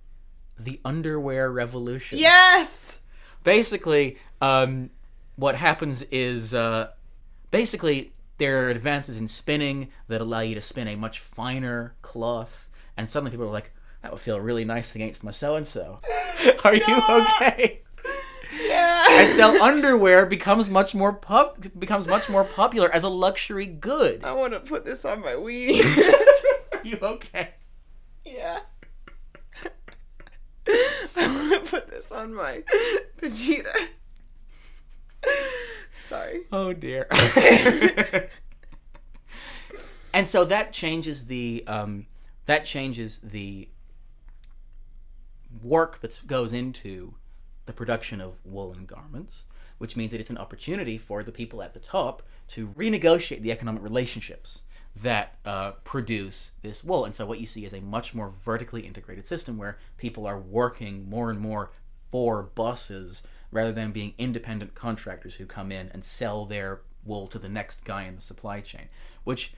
the Underwear Revolution. Yes. Basically, um, what happens is uh, basically there are advances in spinning that allow you to spin a much finer cloth, and suddenly people are like, "That would feel really nice against my so and so." Are you okay? Yeah. and so underwear becomes much more pop becomes much more popular as a luxury good. I want to put this on my weenie. Are you okay? yeah. I want to put this on my Vegeta. Sorry. Oh dear. and so that changes the um, that changes the work that goes into the production of woolen garments, which means that it's an opportunity for the people at the top to renegotiate the economic relationships that uh, produce this wool. And so what you see is a much more vertically integrated system where people are working more and more for bosses rather than being independent contractors who come in and sell their wool to the next guy in the supply chain, which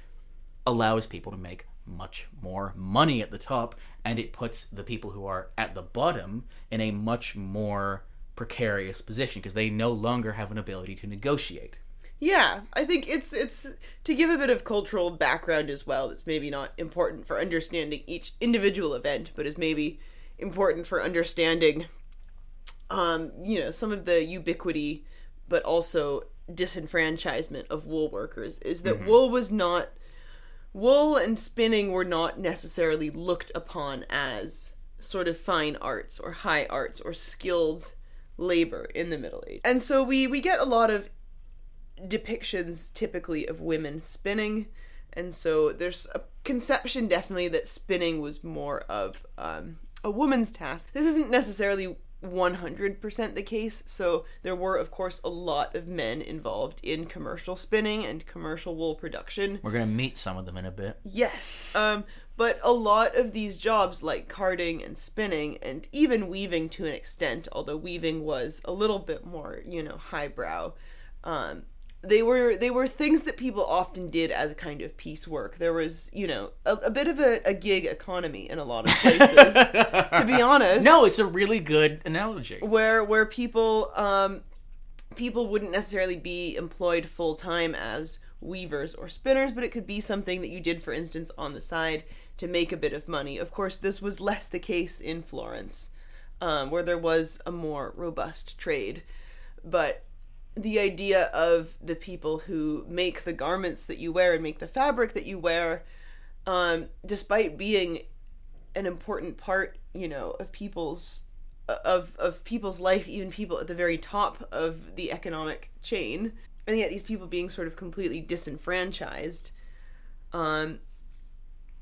allows people to make much more money at the top and it puts the people who are at the bottom in a much more precarious position because they no longer have an ability to negotiate. Yeah, I think it's it's to give a bit of cultural background as well. That's maybe not important for understanding each individual event, but is maybe important for understanding, um, you know, some of the ubiquity, but also disenfranchisement of wool workers. Is that wool was not wool and spinning were not necessarily looked upon as sort of fine arts or high arts or skilled labor in the Middle Ages. And so we we get a lot of depictions typically of women spinning and so there's a conception definitely that spinning was more of um, a woman's task this isn't necessarily 100% the case so there were of course a lot of men involved in commercial spinning and commercial wool production We're going to meet some of them in a bit. Yes, um, but a lot of these jobs, like carding and spinning, and even weaving to an extent, although weaving was a little bit more, you know, highbrow, um, they were they were things that people often did as a kind of piecework. There was, you know, a, a bit of a, a gig economy in a lot of places. to be honest, No, it's a really good analogy. where where people um people wouldn't necessarily be employed full time as weavers or spinners, but it could be something that you did, for instance, on the side to make a bit of money. Of course, this was less the case in Florence, um, where there was a more robust trade. But the idea of the people who make the garments that you wear and make the fabric that you wear, um, despite being an important part, you know, of people's of of people's life, even people at the very top of the economic chain, and yet these people being sort of completely disenfranchised, um,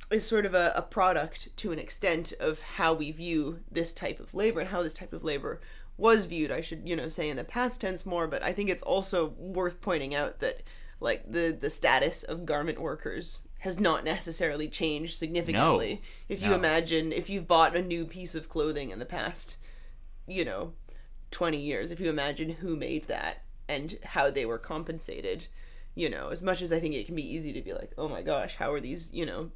is sort of a, a product to an extent of how we view this type of labor and how this type of labor was viewed. I should you know say in the past tense more, but I think it's also worth pointing out that like the the status of garment workers has not necessarily changed significantly. if you No. imagine if you've bought a new piece of clothing in the past you know 20 years if you imagine who made that and how they were compensated you know as much as i think it can be easy to be like oh my gosh how are these you know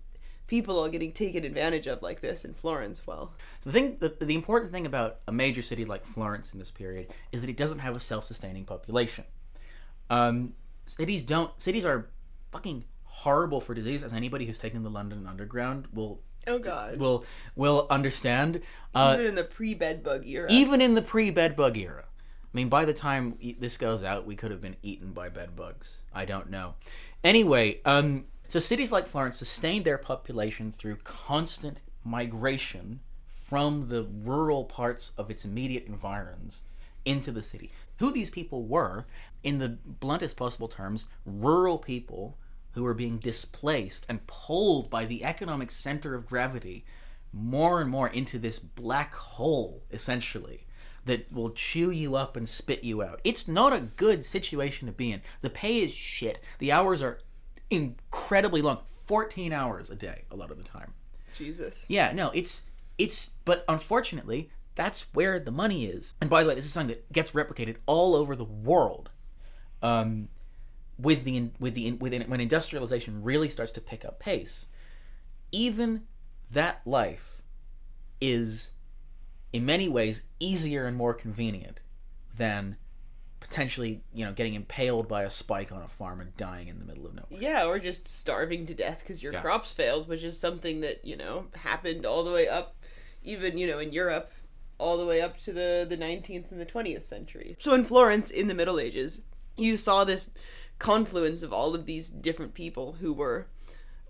people are getting taken advantage of like this in florence well So the thing, the, the important thing about a major city like Florence in this period is that it doesn't have a self-sustaining population. Um, cities don't. Cities are fucking horrible for disease, as anybody who's taken the London Underground will oh god will will understand. Uh, even in the pre-bed bug era even in the pre-bed bug era. I mean, by the time this goes out, we could have been eaten by bed bugs. I don't know. Anyway, um, so cities like Florence sustained their population through constant migration from the rural parts of its immediate environs into the city. Who these people were, in the bluntest possible terms, rural people who were being displaced and pulled by the economic center of gravity more and more into this black hole, essentially, that will chew you up and spit you out. It's not a good situation to be in. The pay is shit. The hours are incredibly long 14 hours a day, a lot of the time. jesus Yeah, no, it's it's but unfortunately, that's where the money is. And by the way, this is something that gets replicated all over the world. Um, with the with the within when industrialization really starts to pick up pace, even that life is in many ways easier and more convenient than potentially, you know, getting impaled by a spike on a farm and dying in the middle of nowhere. yeah or just starving to death because your Yeah. crops fails, which is something that you know happened all the way up even you know in europe all the way up to the the 19th and the 20th century so in florence in the middle ages you saw this confluence of all of these different people who were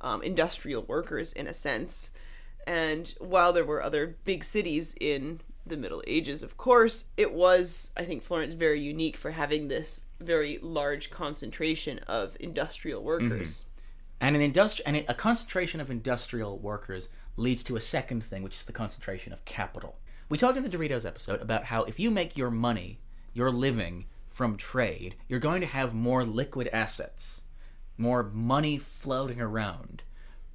um, industrial workers in a sense and while there were other big cities in the Middle Ages, of course, it was, I think, Florence very unique for having this very large concentration of industrial workers. And an industri- and a concentration of industrial workers leads to a second thing, which is the concentration of capital. We talked in the Doritos episode about how if you make your money, your living from trade, you're going to have more liquid assets, more money floating around,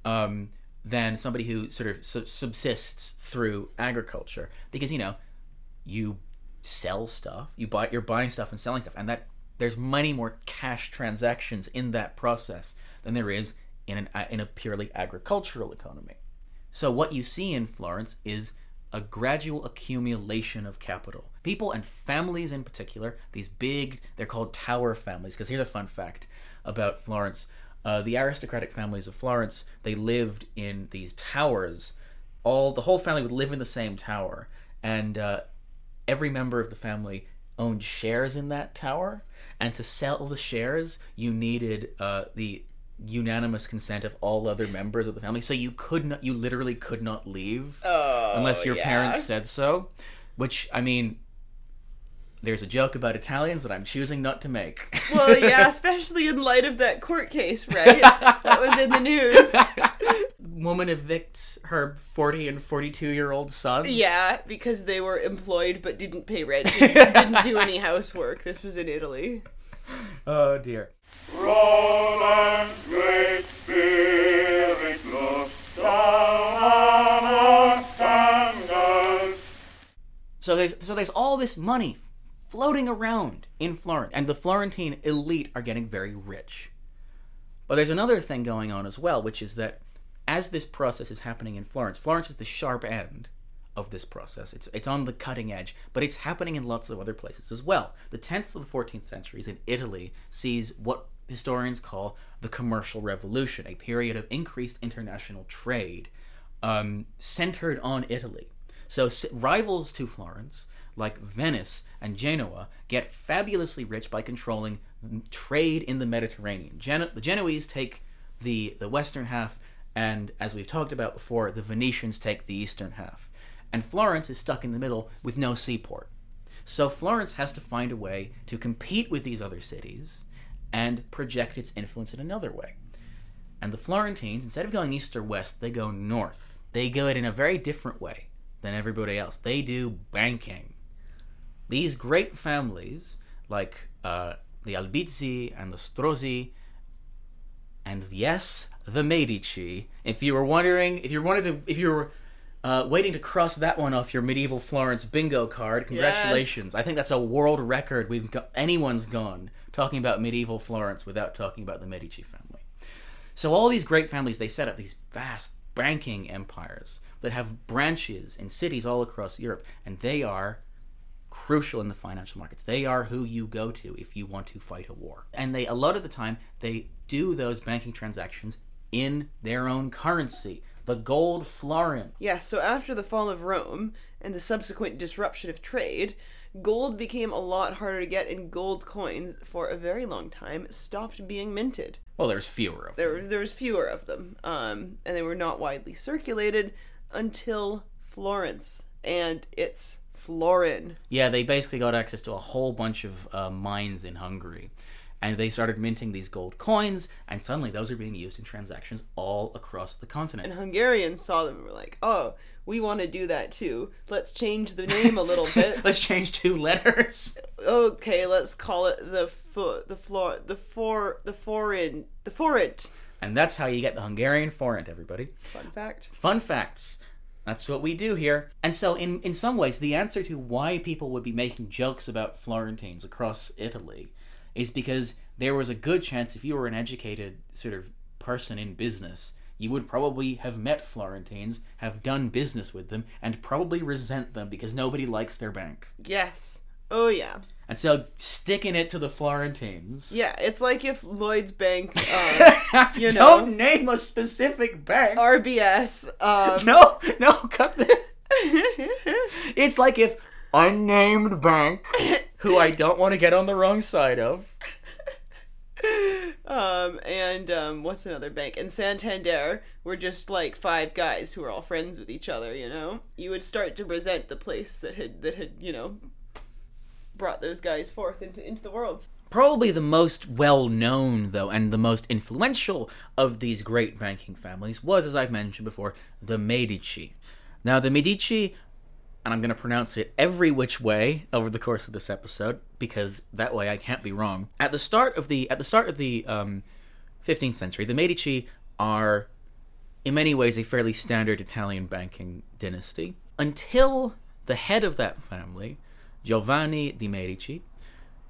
um, than somebody who sort of sub- subsists through agriculture. Because you know, you sell stuff, you buy, you're buying stuff and selling stuff, and that there's many more cash transactions in that process than there is in an in a purely agricultural economy. So what you see in Florence is a gradual accumulation of capital. People and families in particular, these big, they're called tower families. Because here's a fun fact about Florence: uh, the aristocratic families of Florence, they lived in these towers. All the whole family would live in the same tower, and uh, every member of the family owned shares in that tower. And to sell the shares, you needed uh, the unanimous consent of all other members of the family. So you could not, you literally could not leave unless your yeah. parents said so. Which I mean, there's a joke about Italians that I'm choosing not to make. Well, yeah, especially in light of that court case, right? that was in the news. Woman evicts her 40 and 42 year old sons. Yeah, because they were employed but didn't pay rent, didn't, didn't do any housework. This was in Italy. Oh dear. Roland's great spirit looks down on our scandals. So there's so there's all this money floating around in Florence, and the Florentine elite are getting very rich. But there's another thing going on as well, which is that as this process is happening in Florence, Florence is the sharp end of this process. It's it's on the cutting edge, but it's happening in lots of other places as well. The 10th to the 14th centuries in Italy sees what historians call the Commercial Revolution, a period of increased international trade um, centered on Italy. So rivals to Florence, like Venice and Genoa, get fabulously rich by controlling trade in the Mediterranean. Gen- the Genoese take the the western half, and as we've talked about before, the Venetians take the eastern half. And Florence is stuck in the middle with no seaport. So Florence has to find a way to compete with these other cities and project its influence in another way. And the Florentines, instead of going east or west, they go north. They go it in a very different way than everybody else. They do banking. These great families, like uh, the Albizzi and the Strozzi, and yes, the Medici. If you were wondering, if you wanted to, if you were uh, waiting to cross that one off your medieval Florence bingo card, congratulations! I think that's a world record. We've got anyone's gone talking about medieval Florence without talking about the Medici family. So all these great families, they set up these vast banking empires that have branches in cities all across Europe, and they are crucial in the financial markets. They are who you go to if you want to fight a war. And they a lot of the time they do those banking transactions in their own currency, the gold florin. Yeah, so after the fall of Rome and the subsequent disruption of trade, gold became a lot harder to get, and gold coins, for a very long time, stopped being minted. Well, there's fewer of them. There was there was fewer of them, um, and they were not widely circulated until Florence and its florin. Yeah, they basically got access to a whole bunch of uh, mines in Hungary. And they started minting these gold coins, and suddenly those are being used in transactions all across the continent. And Hungarians saw them and were like, "Oh, we want to do that too. Let's change the name a little bit. Let's change two letters. okay, let's call it the fo- the floor the for the foreign the forint." And that's how you get the Hungarian forint, everybody. Fun fact. Fun facts. That's what we do here. And so, in, in some ways, the answer to why people would be making jokes about Florentines across Italy is because there was a good chance if you were an educated sort of person in business, you would probably have met Florentines, have done business with them, and probably resent them because nobody likes their bank. Yes. Oh yeah. And so, sticking it to the Florentines. Yeah, it's like if Lloyd's Bank, uh, you know, Don't name a specific bank. RBS, um, No, no, cut this. it's like if unnamed bank, who I don't want to get on the wrong side of. um, and um, what's another bank? And Santander were just like five guys who were all friends with each other. You know, you would start to resent the place that had that had you know brought those guys forth into into the world. Probably the most well known, though, and the most influential of these great banking families was, as I've mentioned before, the Medici. Now, the Medici, and I'm going to pronounce it every which way over the course of this episode because that way I can't be wrong. At the start of the at the start of the um, 15th century, the Medici are in many ways a fairly standard Italian banking dynasty until the head of that family, Giovanni de' Medici,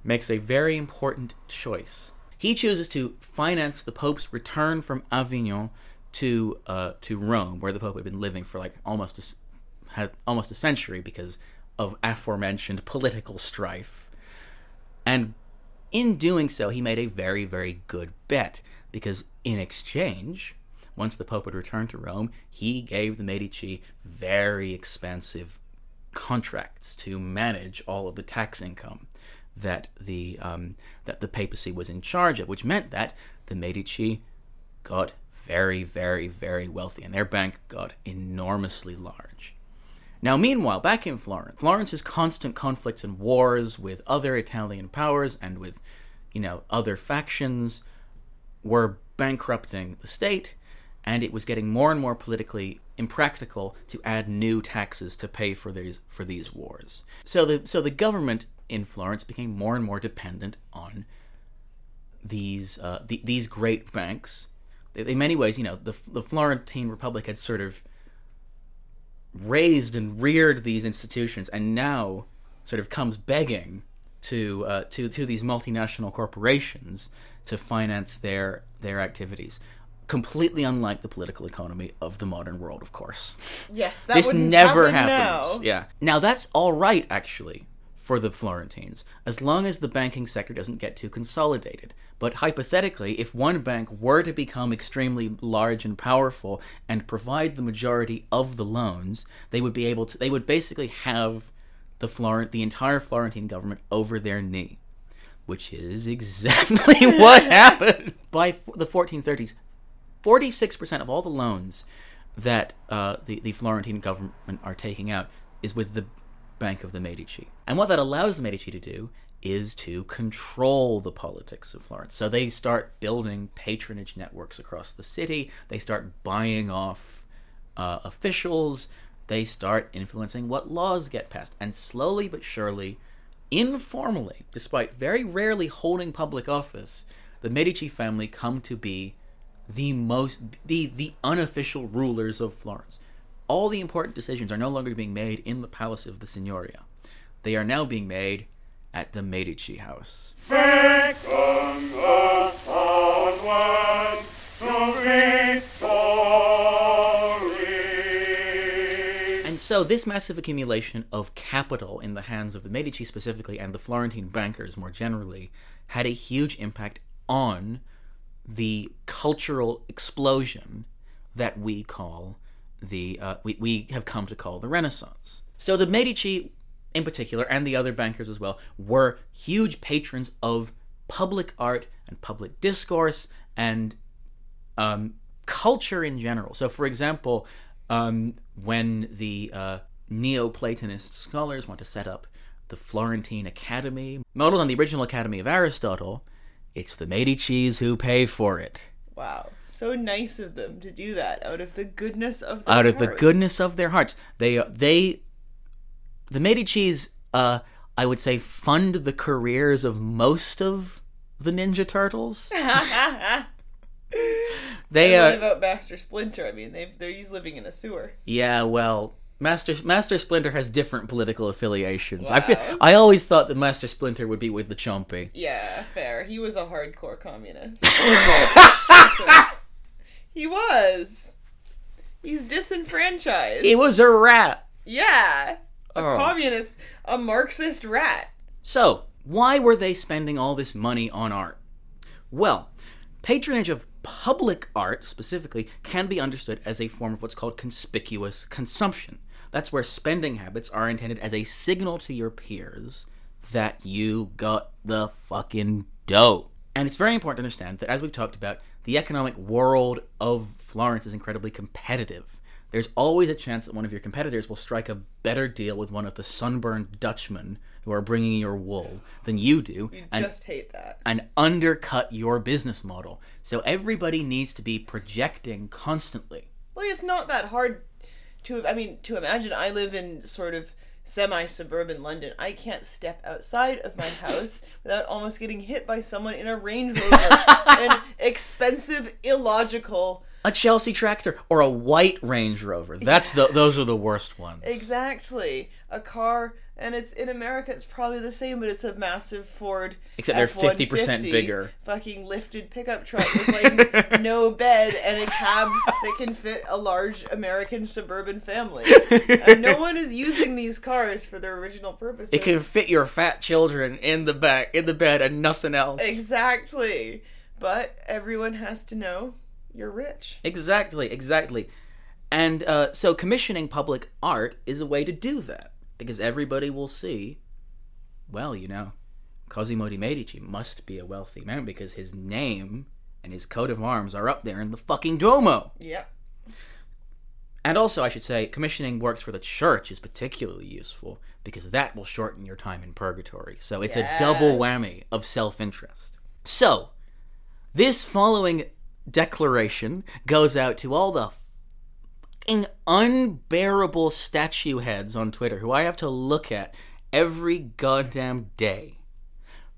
makes a very important choice. He chooses to finance the Pope's return from Avignon to uh, to Rome, where the Pope had been living for like almost a, has almost a century because of aforementioned political strife. And in doing so, he made a very, very good bet because in exchange, once the Pope would return to Rome, he gave the Medici very expensive contracts to manage all of the tax income that the um, that the papacy was in charge of, which meant that the Medici got very, very, very wealthy, and their bank got enormously large. Now, meanwhile, back in Florence, Florence's constant conflicts and wars with other Italian powers and with, you know, other factions were bankrupting the state, and it was getting more and more politically impractical to add new taxes to pay for these for these wars. So the so the government in Florence became more and more dependent on these uh, the, these great banks. In many ways, you know, the the Florentine Republic had sort of raised and reared these institutions, and now sort of comes begging to uh, to to these multinational corporations to finance their their activities. Completely unlike the political economy of the modern world, of course. Yes, that this never happens. now. Yeah. Now that's all right, actually, for the Florentines, as long as the banking sector doesn't get too consolidated. But hypothetically, if one bank were to become extremely large and powerful and provide the majority of the loans, they would be able to they would basically have the Florent the entire Florentine government over their knee. Which is exactly what happened. By the 1430s, 46% of all the loans that uh, the, the Florentine government are taking out is with the Bank of the Medici. And what that allows the Medici to do is to control the politics of Florence. So they start building patronage networks across the city, they start buying off uh, officials, they start influencing what laws get passed. And slowly but surely, informally, despite very rarely holding public office, the Medici family come to be the most the the unofficial rulers of Florence. All the important decisions are no longer being made in the palace of the Signoria. They are now being made at the Medici house. And so this massive accumulation of capital in the hands of the Medici specifically and the Florentine bankers more generally had a huge impact on the cultural explosion that we call the uh, we, we have come to call the Renaissance. So the Medici in particular and the other bankers as well were huge patrons of public art and public discourse and um, culture in general. So, for example, um, when the uh, Neoplatonist scholars want to set up the Florentine Academy, modeled on the original Academy of Aristotle, it's the Medicis who pay for it. Wow. So nice of them to do that out of the goodness of their Out of the hearts. goodness of their hearts, they they the Medicis, uh, I would say, fund the careers of most of the Ninja Turtles. they What uh, about Master Splinter? I mean, they they're he's living in a sewer. Yeah, well, Master Master Splinter has different political affiliations. I feel, I always thought that Master Splinter would be with the Ciompi. Yeah, fair. He was a hardcore communist. he was. He's disenfranchised. He was a rat. Yeah. A Oh. communist, a Marxist rat. So, why were they spending all this money on art? Well, patronage of public art specifically can be understood as a form of what's called conspicuous consumption. That's where spending habits are intended as a signal to your peers that you got the fucking dough. And it's very important to understand that, as we've talked about, the economic world of Florence is incredibly competitive. There's always a chance that one of your competitors will strike a better deal with one of the sunburned Dutchmen who are bringing your wool than you do, You and just hate that. and undercut your business model. So everybody needs to be projecting constantly. Well, it's not that hard to. I mean, to imagine. I live in sort of semi-suburban London. I can't step outside of my house without almost getting hit by someone in a Range Rover, an expensive, illogical. A Chelsea tractor or a white Range Rover. That's the those are the worst ones. Exactly, a car, and it's in America. It's probably the same, but it's a massive Ford. Except they're 50% bigger. Fucking lifted pickup truck with like no bed and a cab that can fit a large American suburban family. And no one is using these cars for their original purpose. It can fit your fat children in the back in the bed and nothing else. exactly, but everyone has to know you're rich. Exactly, exactly. And uh, so commissioning public art is a way to do that because everybody will see, well, you know, Cosimo di Medici must be a wealthy man because his name and his coat of arms are up there in the fucking Duomo. Yep. And also, I should say, commissioning works for the church is particularly useful because that will shorten your time in purgatory. So it's a double whammy of self interest. So, this following declaration goes out to all the fucking unbearable statue heads on Twitter who I have to look at every goddamn day.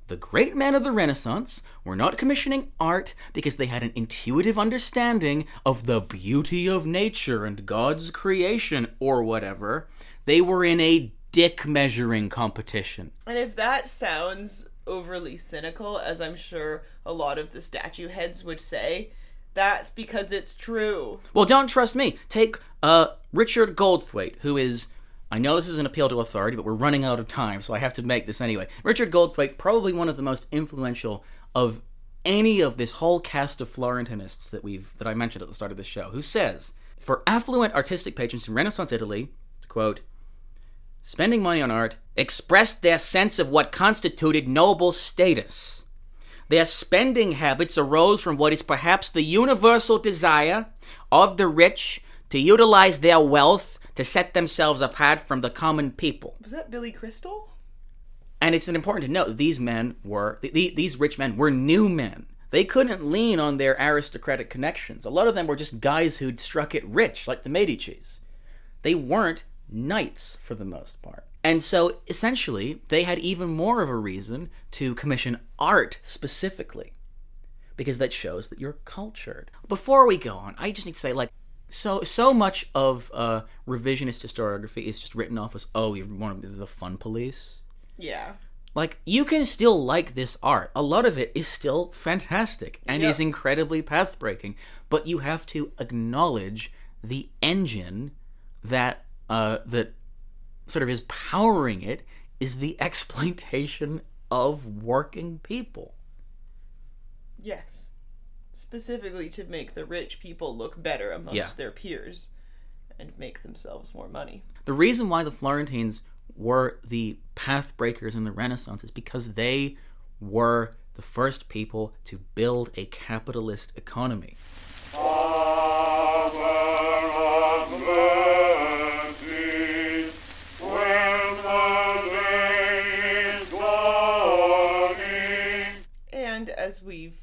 The great men of the Renaissance were not commissioning art because they had an intuitive understanding of the beauty of nature and God's creation or whatever. They were in a dick measuring competition. And if that sounds overly cynical, as I'm sure a lot of the statue heads would say, that's because it's true. Well, don't trust me. Take uh, Richard Goldthwaite, who is I know this is an appeal to authority, but we're running out of time, so I have to make this anyway. Richard Goldthwaite, probably one of the most influential of any of this whole cast of Florentinists that we've that I mentioned at the start of this show, who says, for affluent artistic patrons in Renaissance Italy, quote, spending money on art expressed their sense of what constituted noble status. Their spending habits arose from what is perhaps the universal desire of the rich to utilize their wealth to set themselves apart from the common people. Was that Billy Crystal? And it's important to note these men were th- these rich men were new men. They couldn't lean on their aristocratic connections. A lot of them were just guys who'd struck it rich, like the Medicis. They weren't knights for the most part. And so essentially, they had even more of a reason to commission art specifically because that shows that you're cultured. Before we go on, I just need to say like so so much of uh, revisionist historiography is just written off as oh you're one of the fun police. Yeah. Like you can still like this art. A lot of it is still fantastic and Yeah. is incredibly path breaking, but you have to acknowledge the engine that uh, that sort of is powering it is the exploitation of working people. Yes. Specifically to make the rich people look better amongst Yeah. their peers and make themselves more money. The reason why the Florentines were the path breakers in the Renaissance is because they were the first people to build a capitalist economy. Father as we've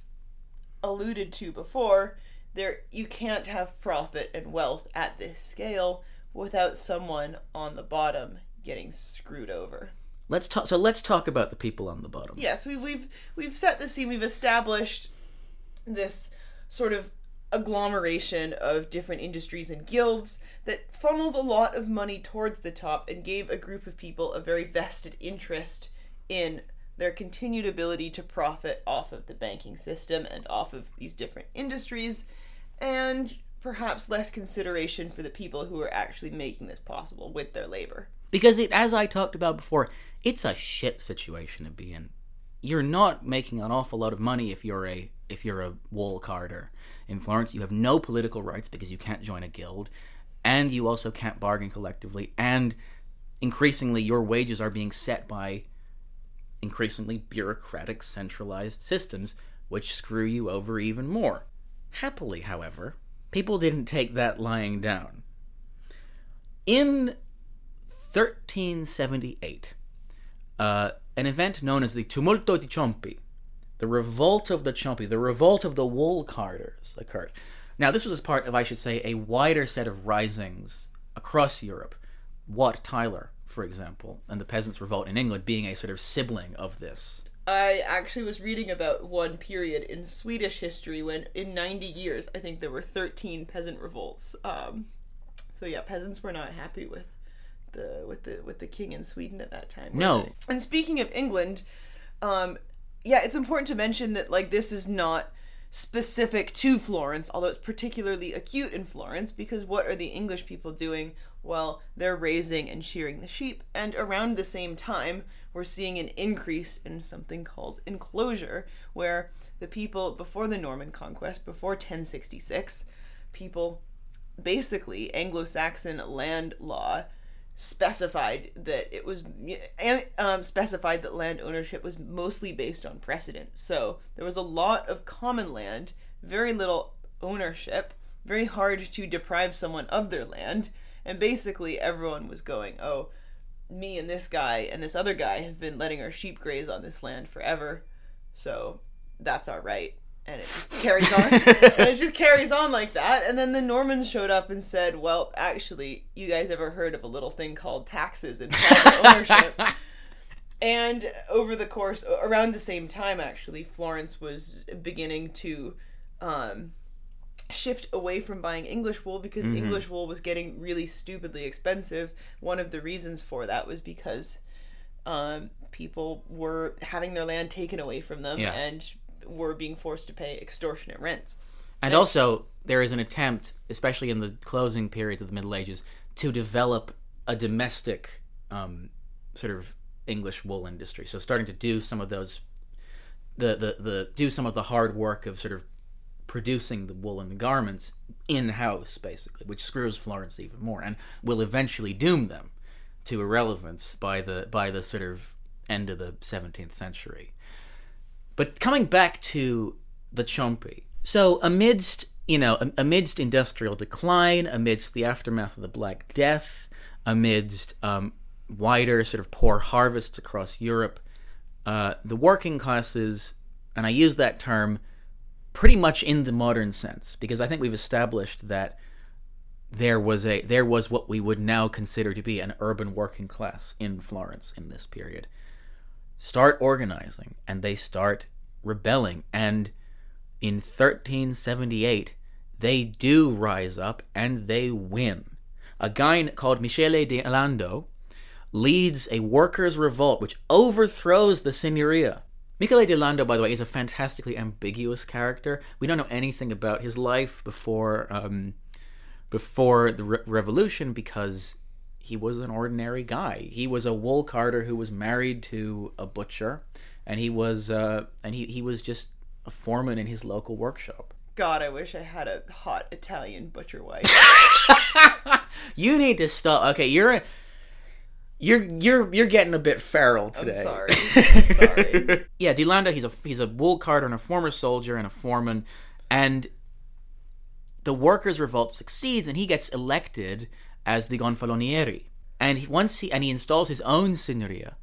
alluded to before, there you can't have profit and wealth at this scale without someone on the bottom getting screwed over. Let's talk. So let's talk about the people on the bottom. Yes, we've we've we've set the scene. We've established this sort of agglomeration of different industries and guilds that funneled a lot of money towards the top and gave a group of people a very vested interest in their continued ability to profit off of the banking system and off of these different industries and perhaps less consideration for the people who are actually making this possible with their labor. Because it, as I talked about before, it's a shit situation to be in. You're not making an awful lot of money if you're a if you're a wool carder in Florence. You have no political rights because you can't join a guild, and you also can't bargain collectively. And increasingly, your wages are being set by increasingly bureaucratic, centralized systems, which screw you over even more. Happily, however, people didn't take that lying down. In 1378, uh, an event known as the Tumulto di Ciompi, the revolt of the Ciompi, the revolt of the wool carders, occurred. Now, this was as part of, I should say, a wider set of risings across Europe. Wat Tyler, for example, and the Peasants' Revolt in England being a sort of sibling of this. I actually was reading about one period in Swedish history when, in 90 years, I think there were 13 peasant revolts. Um, so yeah, peasants were not happy with the with the with the king in Sweden at that time. No. they? And speaking of England, um, yeah, it's important to mention that like this is not specific to Florence, although it's particularly acute in Florence because what are the English people doing? Well, they're raising and shearing the sheep, and around the same time, we're seeing an increase in something called enclosure, where the people before the Norman conquest, before 1066, people basically Anglo-Saxon land law specified that it was um, specified that land ownership was mostly based on precedent. So there was a lot of common land, very little ownership, very hard to deprive someone of their land, and basically everyone was going, "Oh, me and this guy and this other guy have been letting our sheep graze on this land forever, so that's our right." And it just carries on, and it just carries on like that. And then the Normans showed up and said, "Well, actually, you guys ever heard of a little thing called taxes and private ownership?" And over the course, around the same time, actually, Florence was beginning to um, shift away from buying English wool because English wool was getting really stupidly expensive. One of the reasons for that was because um, people were having their land taken away from them Yeah. and were being forced to pay extortionate rents. And also, there is an attempt, especially in the closing periods of the Middle Ages, to develop a domestic um, sort of English wool industry. So starting to do some of those, the the the do some of the hard work of sort of producing the wool and the garments in house, basically, which screws Florence even more and will eventually doom them to irrelevance by the by the sort of end of the 17th century. But coming back to the Ciompi, so amidst you know amidst industrial decline, amidst the aftermath of the Black Death, amidst um, wider sort of poor harvests across Europe, uh, the working classes, and I use that term pretty much in the modern sense because I think we've established that there was a there was what we would now consider to be an urban working class in Florence in this period. Start organizing and they start rebelling and in 1378 they do rise up and they win. A guy called Michele de Lando leads a workers revolt which overthrows the signoria Michele de Lando, by the way, is a fantastically ambiguous character. We don't know anything about his life before um, before the re- revolution because he was an ordinary guy. He was a wool carder who was married to a butcher, and he was uh, and he, he was just a foreman in his local workshop. God, I wish I had a hot Italian butcher wife. You need to stop. Okay, you're a, you're you're you're getting a bit feral today. I'm sorry. I'm sorry. yeah, De Lando, he's a he's a wool carder and a former soldier and a foreman, and the workers' revolt succeeds, and he gets elected as the Gonfalonieri. And he, once he and he installs his own signoria,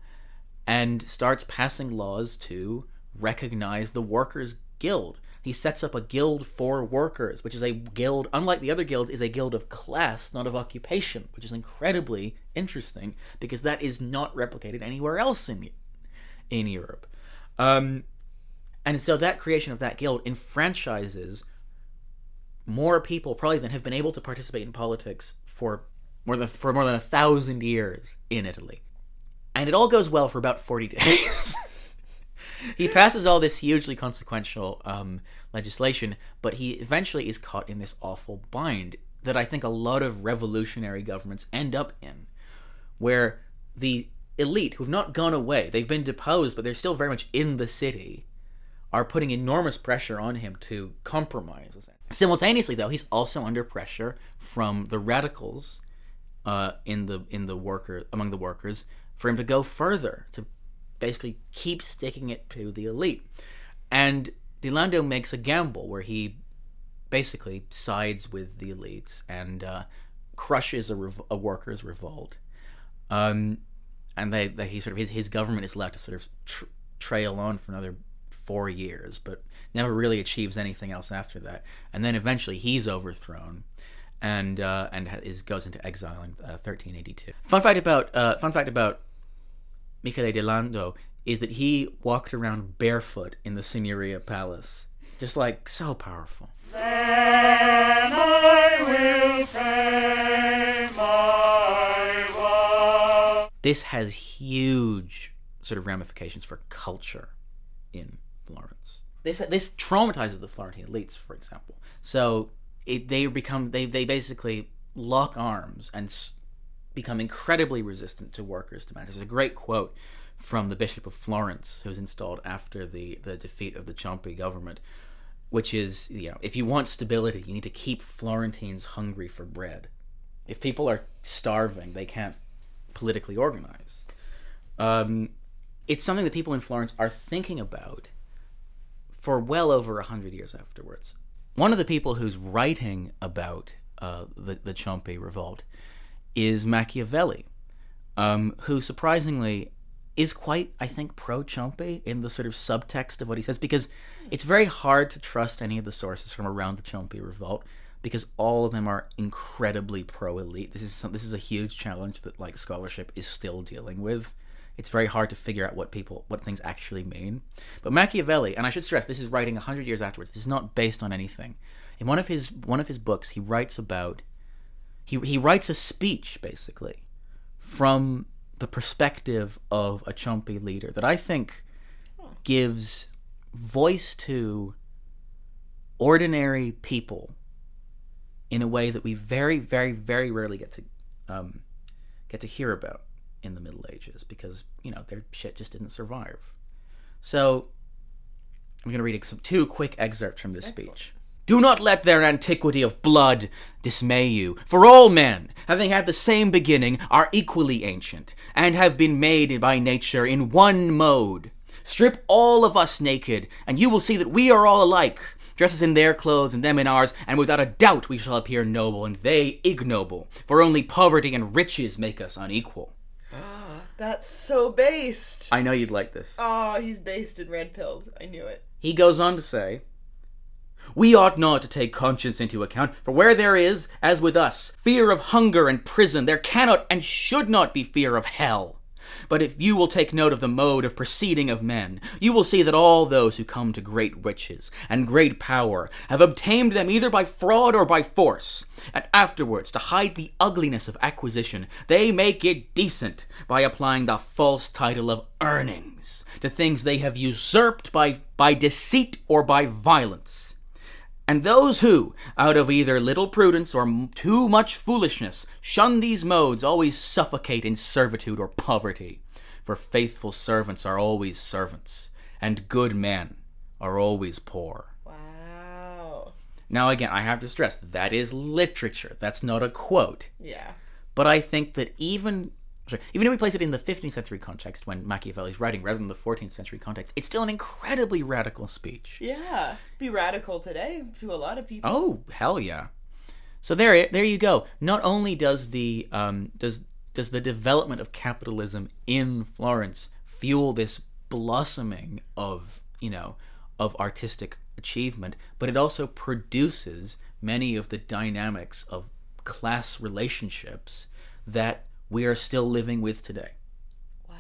and starts passing laws to recognize the workers' guild. He sets up a guild for workers, which is a guild, unlike the other guilds, is a guild of class, not of occupation, which is incredibly interesting because that is not replicated anywhere else in in Europe. Um, and so that creation of that guild enfranchises more people probably than have been able to participate in politics for more than for more than a thousand years in Italy. And it all goes well for about forty days. he passes all this hugely consequential um, legislation, but he eventually is caught in this awful bind that I think a lot of revolutionary governments end up in, where the elite who've not gone away, they've been deposed, but they're still very much in the city, are putting enormous pressure on him to compromise. Simultaneously, though, he's also under pressure from the radicals uh, in the in the worker among the workers for him to go further to basically keep sticking it to the elite. And De Lando makes a gamble where he basically sides with the elites and uh, crushes a, rev- a workers' revolt. Um, and they, they, he sort of his, his government is left to sort of tr- trail on for another four years, but never really achieves anything else after that. And then eventually he's overthrown, and uh, and is goes into exile in uh, 1382. Fun fact about uh, fun fact about Michele de Lando is that he walked around barefoot in the Signoria Palace, just like so powerful. This has huge sort of ramifications for culture in Florence. This this traumatizes the Florentine elites, for example. So it, they become they they basically lock arms and s- become incredibly resistant to workers' demands. There's a great quote from the Bishop of Florence, who was installed after the the defeat of the Ciompi government, which is you know if you want stability, you need to keep Florentines hungry for bread. If people are starving, they can't politically organize. Um, it's something that people in Florence are thinking about for well over a hundred years afterwards. One of the people who's writing about uh, the the Ciompi revolt is Machiavelli, um, who surprisingly is quite, I think, pro Ciompi in the sort of subtext of what he says, because it's very hard to trust any of the sources from around the Ciompi revolt because all of them are incredibly pro elite. This is some, this is a huge challenge that like scholarship is still dealing with. It's very hard to figure out what people what things actually mean. But Machiavelli, and I should stress, this is writing hundred years afterwards. This is not based on anything. In one of his one of his books, he writes about he he writes a speech basically from the perspective of a Ciompi leader that I think gives voice to ordinary people in a way that we very, very, very rarely get to um, get to hear about in the Middle Ages because, you know, their shit just didn't survive. So, I'm going to read some two quick excerpts from this speech. Do not let their antiquity of blood dismay you, for all men, having had the same beginning, are equally ancient, and have been made by nature in one mode. Strip all of us naked, and you will see that we are all alike. Dress us in their clothes and them in ours, and without a doubt we shall appear noble, and they ignoble. For only poverty and riches make us unequal. Ah, that's so based. I know you'd like this. Oh, he's based in red pills. I knew it. He goes on to say, We ought not to take conscience into account, for where there is, as with us, fear of hunger and prison, there cannot and should not be fear of hell. But if you will take note of the mode of proceeding of men, you will see that all those who come to great riches and great power have obtained them either by fraud or by force, and afterwards, to hide the ugliness of acquisition, they make it decent by applying the false title of earnings to things they have usurped by, by deceit or by violence. And those who, out of either little prudence or m- too much foolishness, shun these modes always suffocate in servitude or poverty. For faithful servants are always servants, and good men are always poor. Wow. Now, again, I have to stress that is literature. That's not a quote. Yeah. But I think that even even if we place it in the 15th century context when Machiavelli's writing rather than the 14th century context, it's still an incredibly radical speech. Yeah. Be radical today to a lot of people. Oh hell yeah! So there, there you go. Not only does the um, does does the development of capitalism in Florence fuel this blossoming of you know of artistic achievement, but it also produces many of the dynamics of class relationships that we are still living with today. Wow.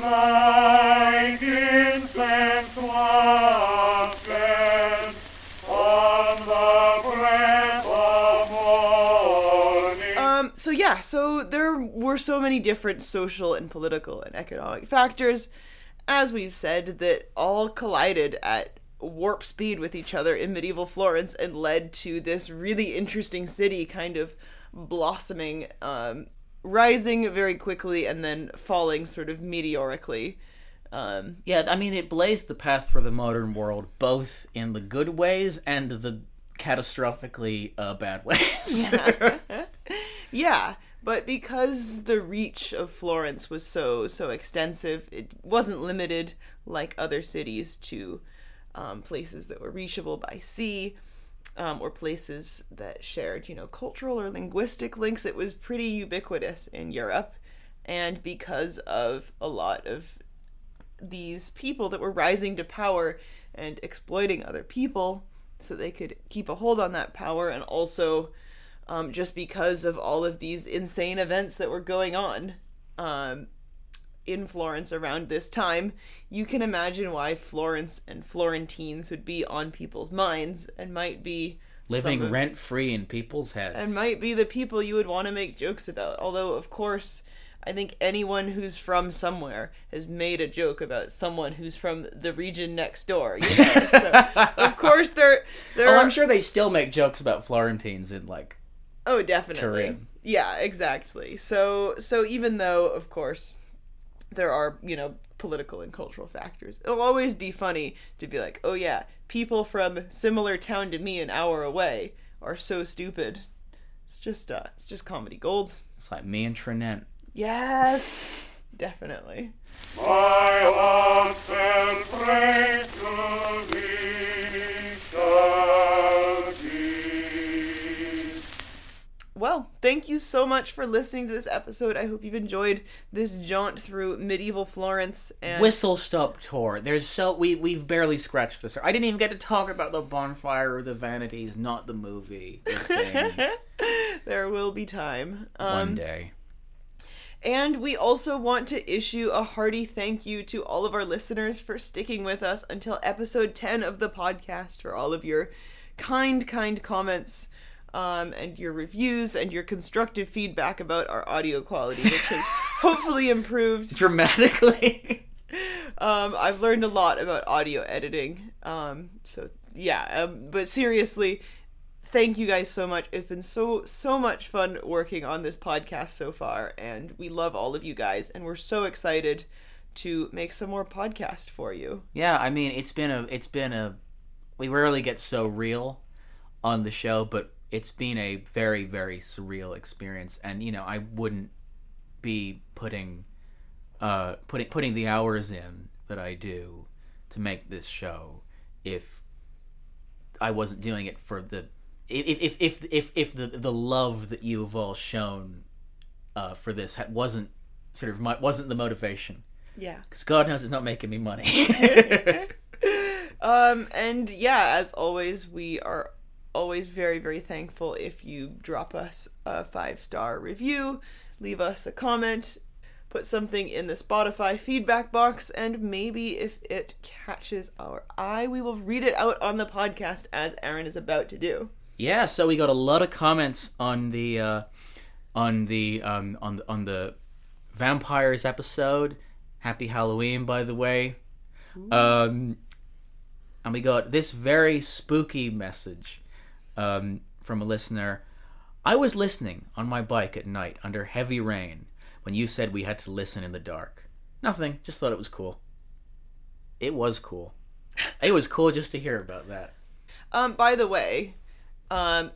Like incense wafted on the breath of morning. Um, so yeah, so there were so many different social and political and economic factors, as we've said, that all collided at warp speed with each other in medieval Florence and led to this really interesting city kind of blossoming, um, rising very quickly and then falling sort of meteorically. Um, Yeah, I mean, it blazed the path for the modern world, both in the good ways and the catastrophically uh, bad ways. Yeah, but because the reach of Florence was so so extensive, it wasn't limited like other cities to um, places that were reachable by sea um, or places that shared, you know, cultural or linguistic links. It was pretty ubiquitous in Europe, and because of a lot of these people that were rising to power and exploiting other people so they could keep a hold on that power and also um, just because of all of these insane events that were going on um, in Florence around this time, you can imagine why Florence and Florentines would be on people's minds and might be Living rent free in people's heads. and might be the people you would want to make jokes about. Although, of course, I think anyone who's from somewhere has made a joke about someone who's from the region next door. You know? so, of course, there there oh. I'm sure they still make jokes about Florentines in like. Oh, definitely. Turin. Yeah, exactly. So so even though of course there are, you know, political and cultural factors. It'll always be funny to be like, "Oh yeah, people from similar town to me an hour away are so stupid." It's just uh it's just comedy gold. It's like me and Trinent. Yes. Definitely. My Well, thank you so much for listening to this episode. I hope you've enjoyed this jaunt through medieval Florence and Whistle Stop Tour. There's so we we've barely scratched the surface. I didn't even get to talk about the bonfire or the vanities, not the movie. The there will be time. Um, One day. And we also want to issue a hearty thank you to all of our listeners for sticking with us until episode 10 of the podcast, for all of your kind, kind comments um, and your reviews and your constructive feedback about our audio quality, which has hopefully improved. Dramatically. Um, I've learned a lot about audio editing. Um, so, yeah, um, but seriously, thank you guys so much. It's been so so much fun working on this podcast so far, and we love all of you guys, and we're so excited to make some more podcast for you. Yeah, I mean, it's been a it's been a we rarely get so real on the show, but it's been a very very surreal experience and you know, I wouldn't be putting uh putting putting the hours in that I do to make this show if I wasn't doing it for the if if if if, if the the love that you have all shown uh, for this ha- wasn't sort of my, wasn't the motivation Yeah. because God knows it's not making me money. Um, and yeah, as always, we are always very, very thankful if you drop us a five star review, leave us a comment, put something in the Spotify feedback box, and maybe if it catches our eye, we will read it out on the podcast as Aran is about to do. Yeah, so we got a lot of comments on the uh, on the um, on the, on the vampires episode. Happy Halloween, by the way. Um, and we got this very spooky message um, from a listener. I was listening on my bike at night under heavy rain when you said we had to listen in the dark. Nothing, just thought it was cool. It was cool. It was cool just to hear about that. Um, by the way, um,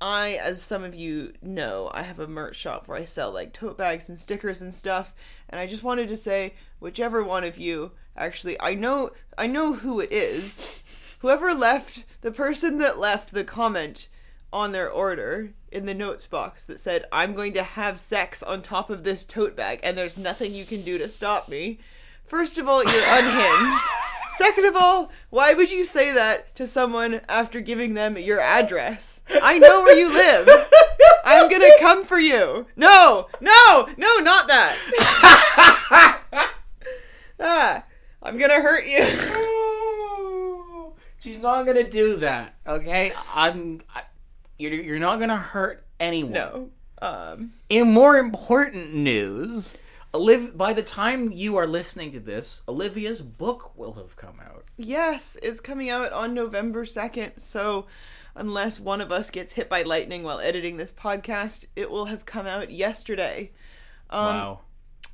I, as some of you know, I have a merch shop where I sell like tote bags and stickers and stuff, and I just wanted to say, whichever one of you actually, I know, I know who it is. Whoever left, the person that left the comment on their order in the notes box that said, "I'm going to have sex on top of this tote bag, and there's nothing you can do to stop me." First of all, you're unhinged. Second of all, why would you say that to someone after giving them your address? I know where you live. I'm gonna come for you. No, no, no, not that. ah, I'm gonna hurt you. She's not gonna do that, okay? I'm. I, you're you're not gonna hurt anyone. No. Um. In more important news, Oliv- by the time you are listening to this, Olivia's book will have come out. Yes, it's coming out on November 2nd, so unless one of us gets hit by lightning while editing this podcast, it will have come out yesterday. Um, wow.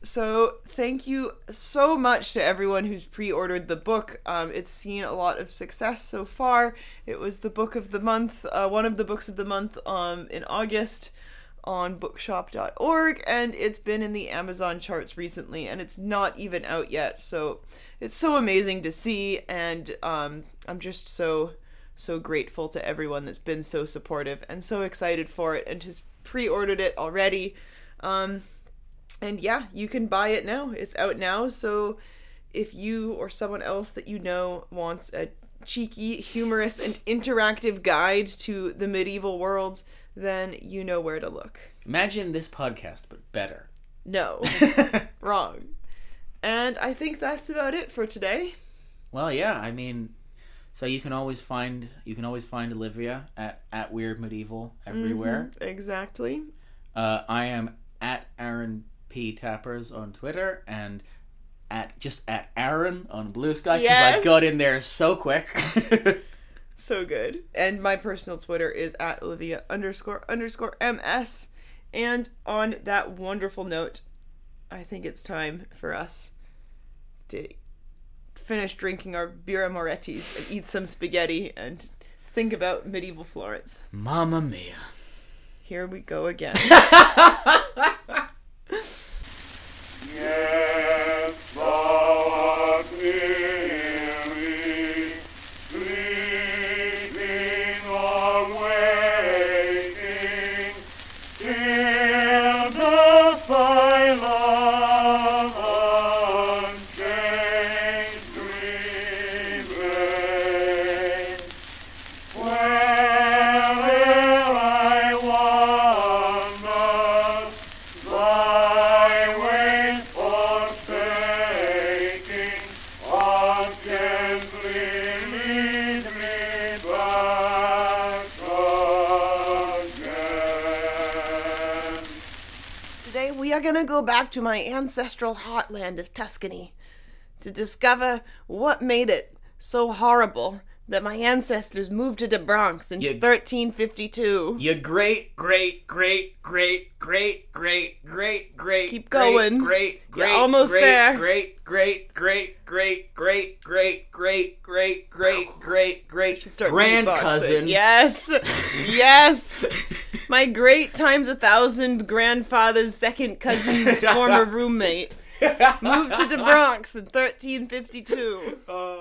So thank you so much to everyone who's pre-ordered the book. Um, it's seen a lot of success so far. It was the book of the month, uh, one of the books of the month um, in August on bookshop.org and it's been in the Amazon charts recently and it's not even out yet. So it's so amazing to see and um, I'm just so so grateful to everyone that's been so supportive and so excited for it and has pre-ordered it already. Um, and yeah, you can buy it now. It's out now. So if you or someone else that you know wants a cheeky, humorous, and interactive guide to the medieval world, then you know where to look. Imagine this podcast, but better. No, wrong. And I think that's about it for today. Well, yeah. I mean, so you can always find you can always find Olivia at at Weird Medieval everywhere. Exactly. Uh, I am at Aran P Tappers on Twitter and at just at Aran on Blue Sky because I got in there so quick. So good. And my personal Twitter is at Olivia underscore underscore MS. And on that wonderful note, I think it's time for us to finish drinking our Birra Moretti's and eat some spaghetti and think about medieval Florence. Mamma mia. Here we go again. back to my ancestral heartland of Tuscany to discover what made it so horrible that my ancestors moved to the Bronx in Yeah. 1352. Your great, great, great, great, great, great, great, great. Keep going. Great, You're great, almost great, there. Great, great, great, great, great, great, great, great, great, great, great. Grand cousin. Yes. yes. My great times a thousand grandfather's second cousin's former roommate moved to the Bronx in 1352. Uh,